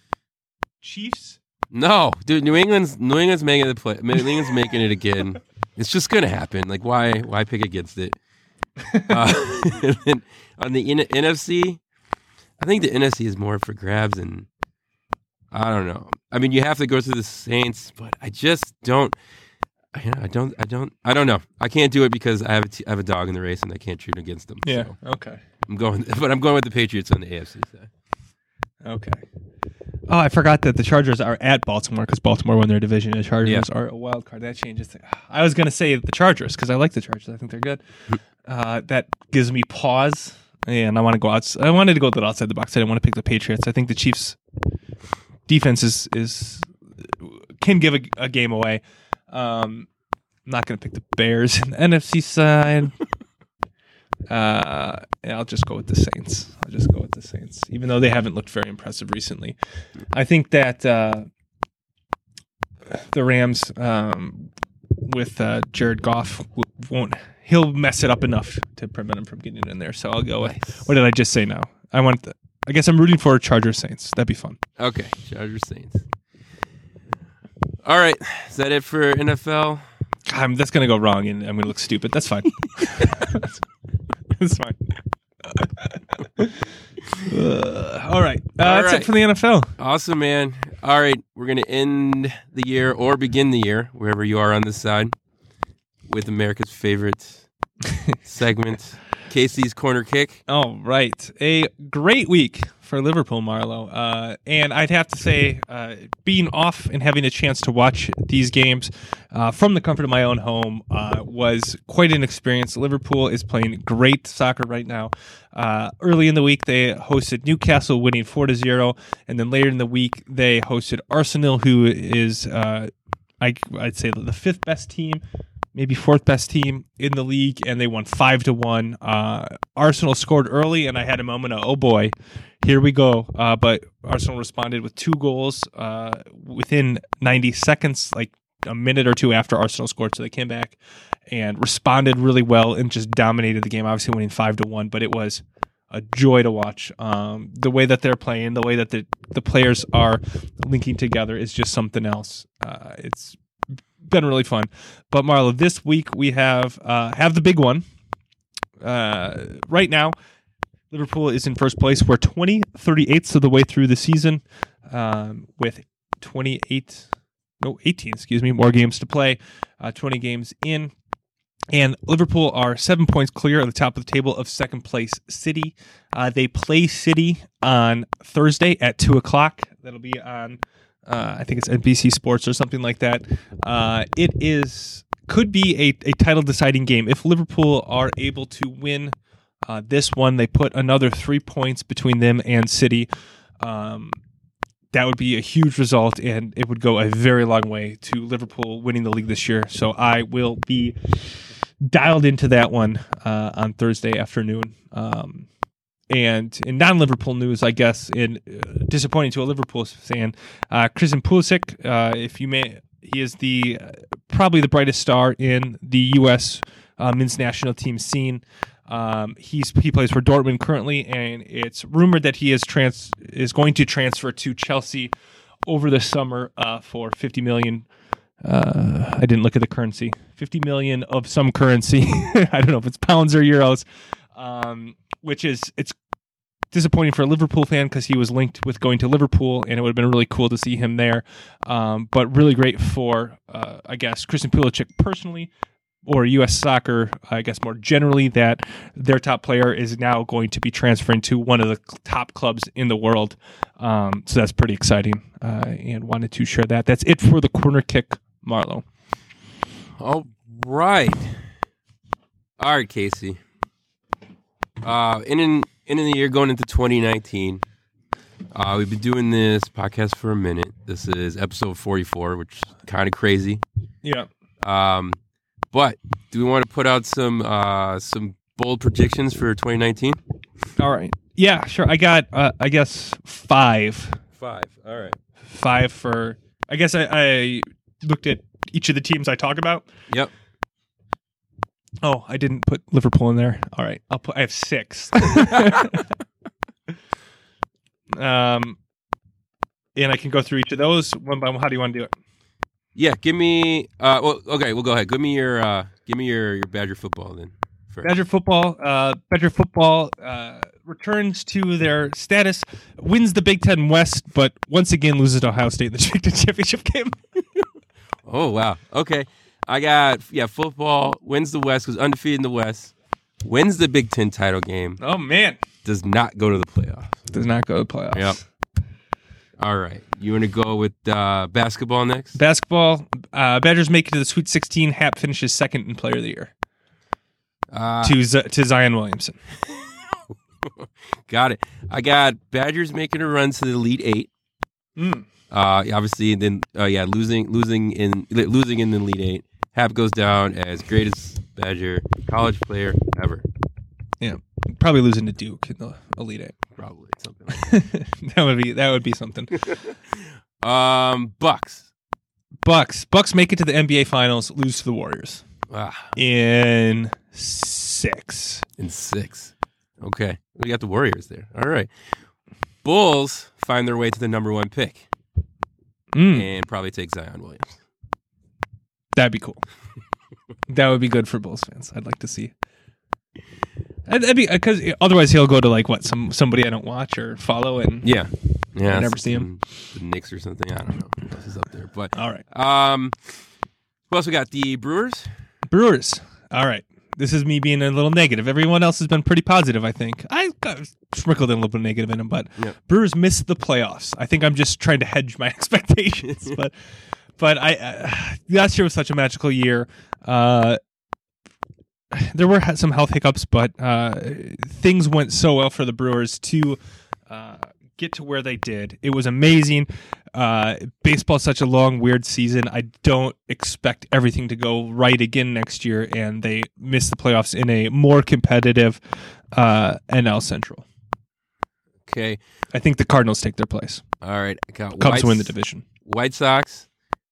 Chiefs. No, dude, New England's New England's making the play. New England's making it again. It's just gonna happen. Like, why why pick against it? Uh, on the N- NFC, I think the NFC is more for grabs, and I don't know. I mean, you have to go through the Saints, but I just don't. I I don't. I don't. I don't know. I can't do it because I have a t- I have a dog in the race, and I can't cheat against them. Yeah. So Okay. I'm going, but I'm going with the Patriots on the AFC side. Okay. Oh, I forgot that the Chargers are at Baltimore because Baltimore won their division. The Chargers are a wild card. That changes. things. I was going to say the Chargers because I like the Chargers. I think they're good. Uh, that gives me pause, and I want to go out. I wanted to go a little outside the box. I didn't want to pick the Patriots. I think the Chiefs' defense is is can give a, a game away. Um, I'm not going to pick the Bears in the NFC side. Uh, yeah, I'll just go with the Saints. I'll just go with the Saints, even though they haven't looked very impressive recently. I think that uh, the Rams um, with uh, Jared Goff won't. He'll mess it up enough to prevent him from getting in there. So I'll go with. Nice. What did I just say? Now I want. The, I guess I'm rooting for Chargers Saints. That'd be fun. Okay, Chargers Saints. All right, is that it for NFL? God, that's gonna go wrong, and I'm gonna look stupid. That's fine. that's fine. Uh, all right, uh, All that's right. it for the NFL. Awesome, man. All right, we're gonna end the year or begin the year wherever you are on this side with America's favorite segment, Casey's corner kick. All right, a great week for Liverpool, Marlowe. Uh, and I'd have to say, uh, being off and having a chance to watch these games uh, from the comfort of my own home uh, was quite an experience. Liverpool is playing great soccer right now. Uh, early in the week, they hosted Newcastle, winning four to zero, and then later in the week, they hosted Arsenal, who is. Uh, I, I'd say the fifth best team, maybe fourth best team in the league, and they won five to one. Uh, Arsenal scored early, and I had a moment of oh boy, here we go. Uh, but Arsenal responded with two goals uh, within 90 seconds, like a minute or two after Arsenal scored. So they came back and responded really well and just dominated the game. Obviously, winning five to one, but it was a joy to watch. Um, the way that they're playing, the way that the the players are linking together is just something else. Uh, it's been really fun. But Marlo, this week we have uh, have the big one. Uh, right now, Liverpool is in first place. We're 20 38ths of the way through the season um, with 28, no, 18, excuse me, more games to play, uh, 20 games in. And Liverpool are seven points clear at the top of the table of second place City. Uh, they play City on Thursday at 2 o'clock. That'll be on, uh, I think it's NBC Sports or something like that. Uh, it is could be a, a title deciding game. If Liverpool are able to win uh, this one, they put another three points between them and City. Um, that would be a huge result, and it would go a very long way to Liverpool winning the league this year. So I will be dialed into that one uh, on Thursday afternoon. Um, and in non-Liverpool news, I guess, in uh, disappointing to a Liverpool fan, uh, Christian Pulisic, uh, if you may, he is the uh, probably the brightest star in the U.S. Uh, men's national team scene. Um, he's he plays for Dortmund currently, and it's rumored that he is trans is going to transfer to Chelsea over the summer uh, for fifty million. Uh, I didn't look at the currency. Fifty million of some currency. I don't know if it's pounds or euros. Um, which is it's disappointing for a Liverpool fan because he was linked with going to Liverpool, and it would have been really cool to see him there. Um, but really great for, uh, I guess, Christian Pulisic personally, or U.S. soccer, I guess more generally, that their top player is now going to be transferring to one of the top clubs in the world. Um, so that's pretty exciting, uh, and wanted to share that. That's it for the corner kick, Marlo. All right. All right, Casey. Uh, in in in the year going into 2019, uh, we've been doing this podcast for a minute. This is episode 44, which is kind of crazy. Yeah. Um, but do we want to put out some uh, some bold predictions for 2019? All right. Yeah, sure. I got, uh, I guess, five. Five. All right. Five for, I guess I, I looked at each of the teams I talk about. Yep. Oh, I didn't put Liverpool in there. All right, I'll put. I have six. um, and I can go through each of those one by one. How do you want to do it? Yeah. Give me. Uh. Well. Okay. We'll go ahead. Give me your. Uh. Give me your your Badger football then. First. Badger football. Uh, Badger football. Uh, returns to their status, wins the Big Ten West, but once again loses to Ohio State in the championship game. Oh wow. Okay. I got yeah. Football wins the West goes undefeated in the West. Wins the Big Ten title game. oh man, Does not go to the playoffs. does not go to the playoffs. Yep. All right. You want to go with uh, basketball next? Basketball. Uh, Badgers make it to the Sweet 16. Happ finishes second in Player of the Year Uh, to Z- to Zion Williamson. got it. I got Badgers making a run to the Elite Eight. Mm. Uh, obviously, then uh, yeah, losing losing in losing in the Elite Eight. Happ goes down as greatest Badger college player ever. Yeah, probably losing to Duke in the Elite Eight. Probably something. Like that would be that would be something. Um, Bucks. Bucks. Bucks make it to the NBA Finals, lose to the Warriors Ah, in six. in six. Okay, we got the Warriors there. All right. Bulls find their way to the number one pick Mm, and probably take Zion Williams. that'd be cool. that would be good for Bulls fans. I'd like to see. And That'd be because otherwise he'll go to like what some somebody I don't watch or follow and Yeah, yeah. I never see him. The Knicks or something. I don't know. Who else is up there? But all right. um, who else we got? The Brewers. Brewers. All right. This is me being a little negative. Everyone else has been pretty positive, I think. I got sprinkled in a little bit of negative in them, but Yep. Brewers missed the playoffs. I think I'm just trying to hedge my expectations, but but I uh, last year was such a magical year. Uh, there were some health hiccups, but uh, things went so well for the Brewers to uh, get to where they did. It was amazing. Uh, baseball's such a long, weird season. I don't expect everything to go right again next year, and they miss the playoffs in a more competitive uh, NL Central. Okay. I think the Cardinals take their place. All right. Got Cubs White, win the division. White Sox.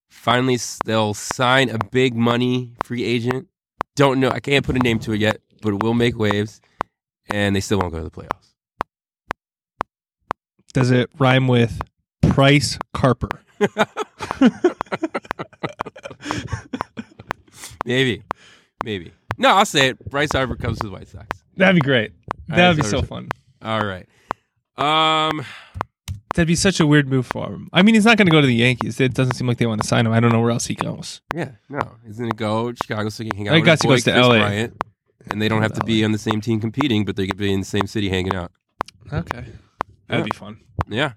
finally they'll sign a big money free agent. Don't know. I can't put a name to it yet, but it will make waves, and they still won't go to the playoffs. Does it rhyme with Price Carper? Maybe. Maybe. No, I'll say it. Bryce Harper comes to the White Sox. That'd be great. That'd right, be so- so fun. All right. Um. That'd be such a weird move for him. I mean, he's not going to go to the Yankees. It doesn't seem like they want to sign him. I don't know where else he goes. Yeah. No. He's gonna go to Chicago so he can hang out. I with guess his he boy, goes to Kris LA. Bryant, and they don't have to be on the same team competing, but they could be in the same city hanging out. Okay. That'd be fun. Yeah.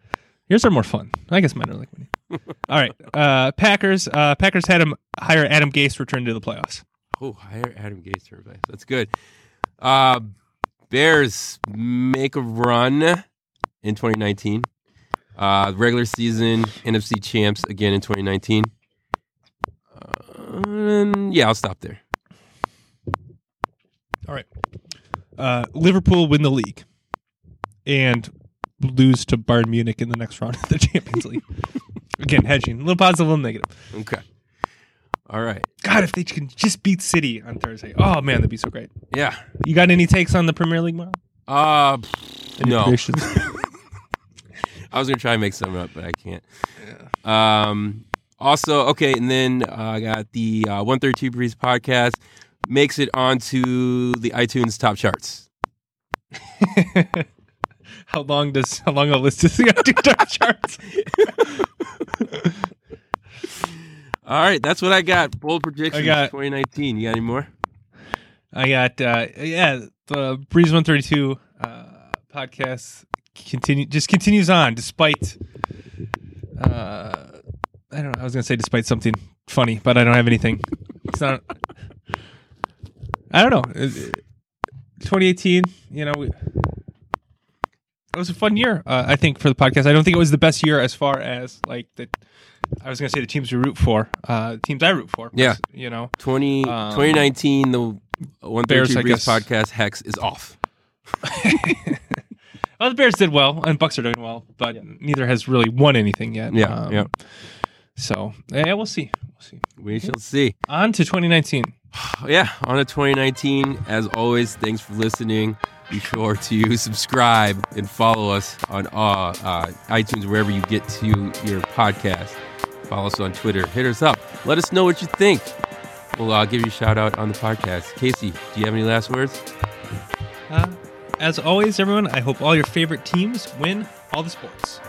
Yours are more fun. I guess mine are like money. All right. Uh, Packers. Uh, Packers had him hire Adam Gase return to the playoffs. Oh, hire Adam Gase to replace. That's good. Uh, Bears make a run in 2019. Uh, regular season NFC champs again in 2019. Uh, yeah, I'll stop there. All right. Uh, Liverpool win the league and lose to Bayern Munich in the next round of the Champions League. Again, hedging. A little positive, a little negative. Okay. All right. God, if they can just beat City on Thursday. Oh, man, that'd be so great. Yeah. You got any takes on the Premier League, Mark? Uh, no. I was gonna try and make some up, but I can't. Um. Also, okay, and then uh, I got the uh, 132 Breeze podcast makes it onto the iTunes top charts. how long does how long a list does the iTunes top charts? All right, that's what I got. Bold predictions. I got- 2019. You got any more? I got uh yeah, the Breeze 132 uh podcast continue just continues on despite uh I don't know, I was gonna say despite something funny, but I don't have anything. It's not I don't know. It- it- 2018, you know, we, it was a fun year, uh, I think, for the podcast. I don't think it was the best year as far as like the I was gonna say the teams we root for, uh, teams I root for. Yeah. you know, 20, Um, 2019. The 132 Bears, Breeze guess. podcast hex is off. well, the Bears did well, and Bucks are doing well, but neither has really won anything yet. Yeah, Um, yeah. So yeah, we'll see. We'll see. We shall see. On to 2019. yeah, on to 2019. As always, thanks for listening. Be sure to subscribe and follow us on uh, uh, iTunes, wherever you get to your podcast. Follow us on Twitter. Hit us up. Let us know what you think. We'll uh, give you a shout out on the podcast. Casey, do you have any last words? Uh, as always, everyone, I hope all your favorite teams win all the sports.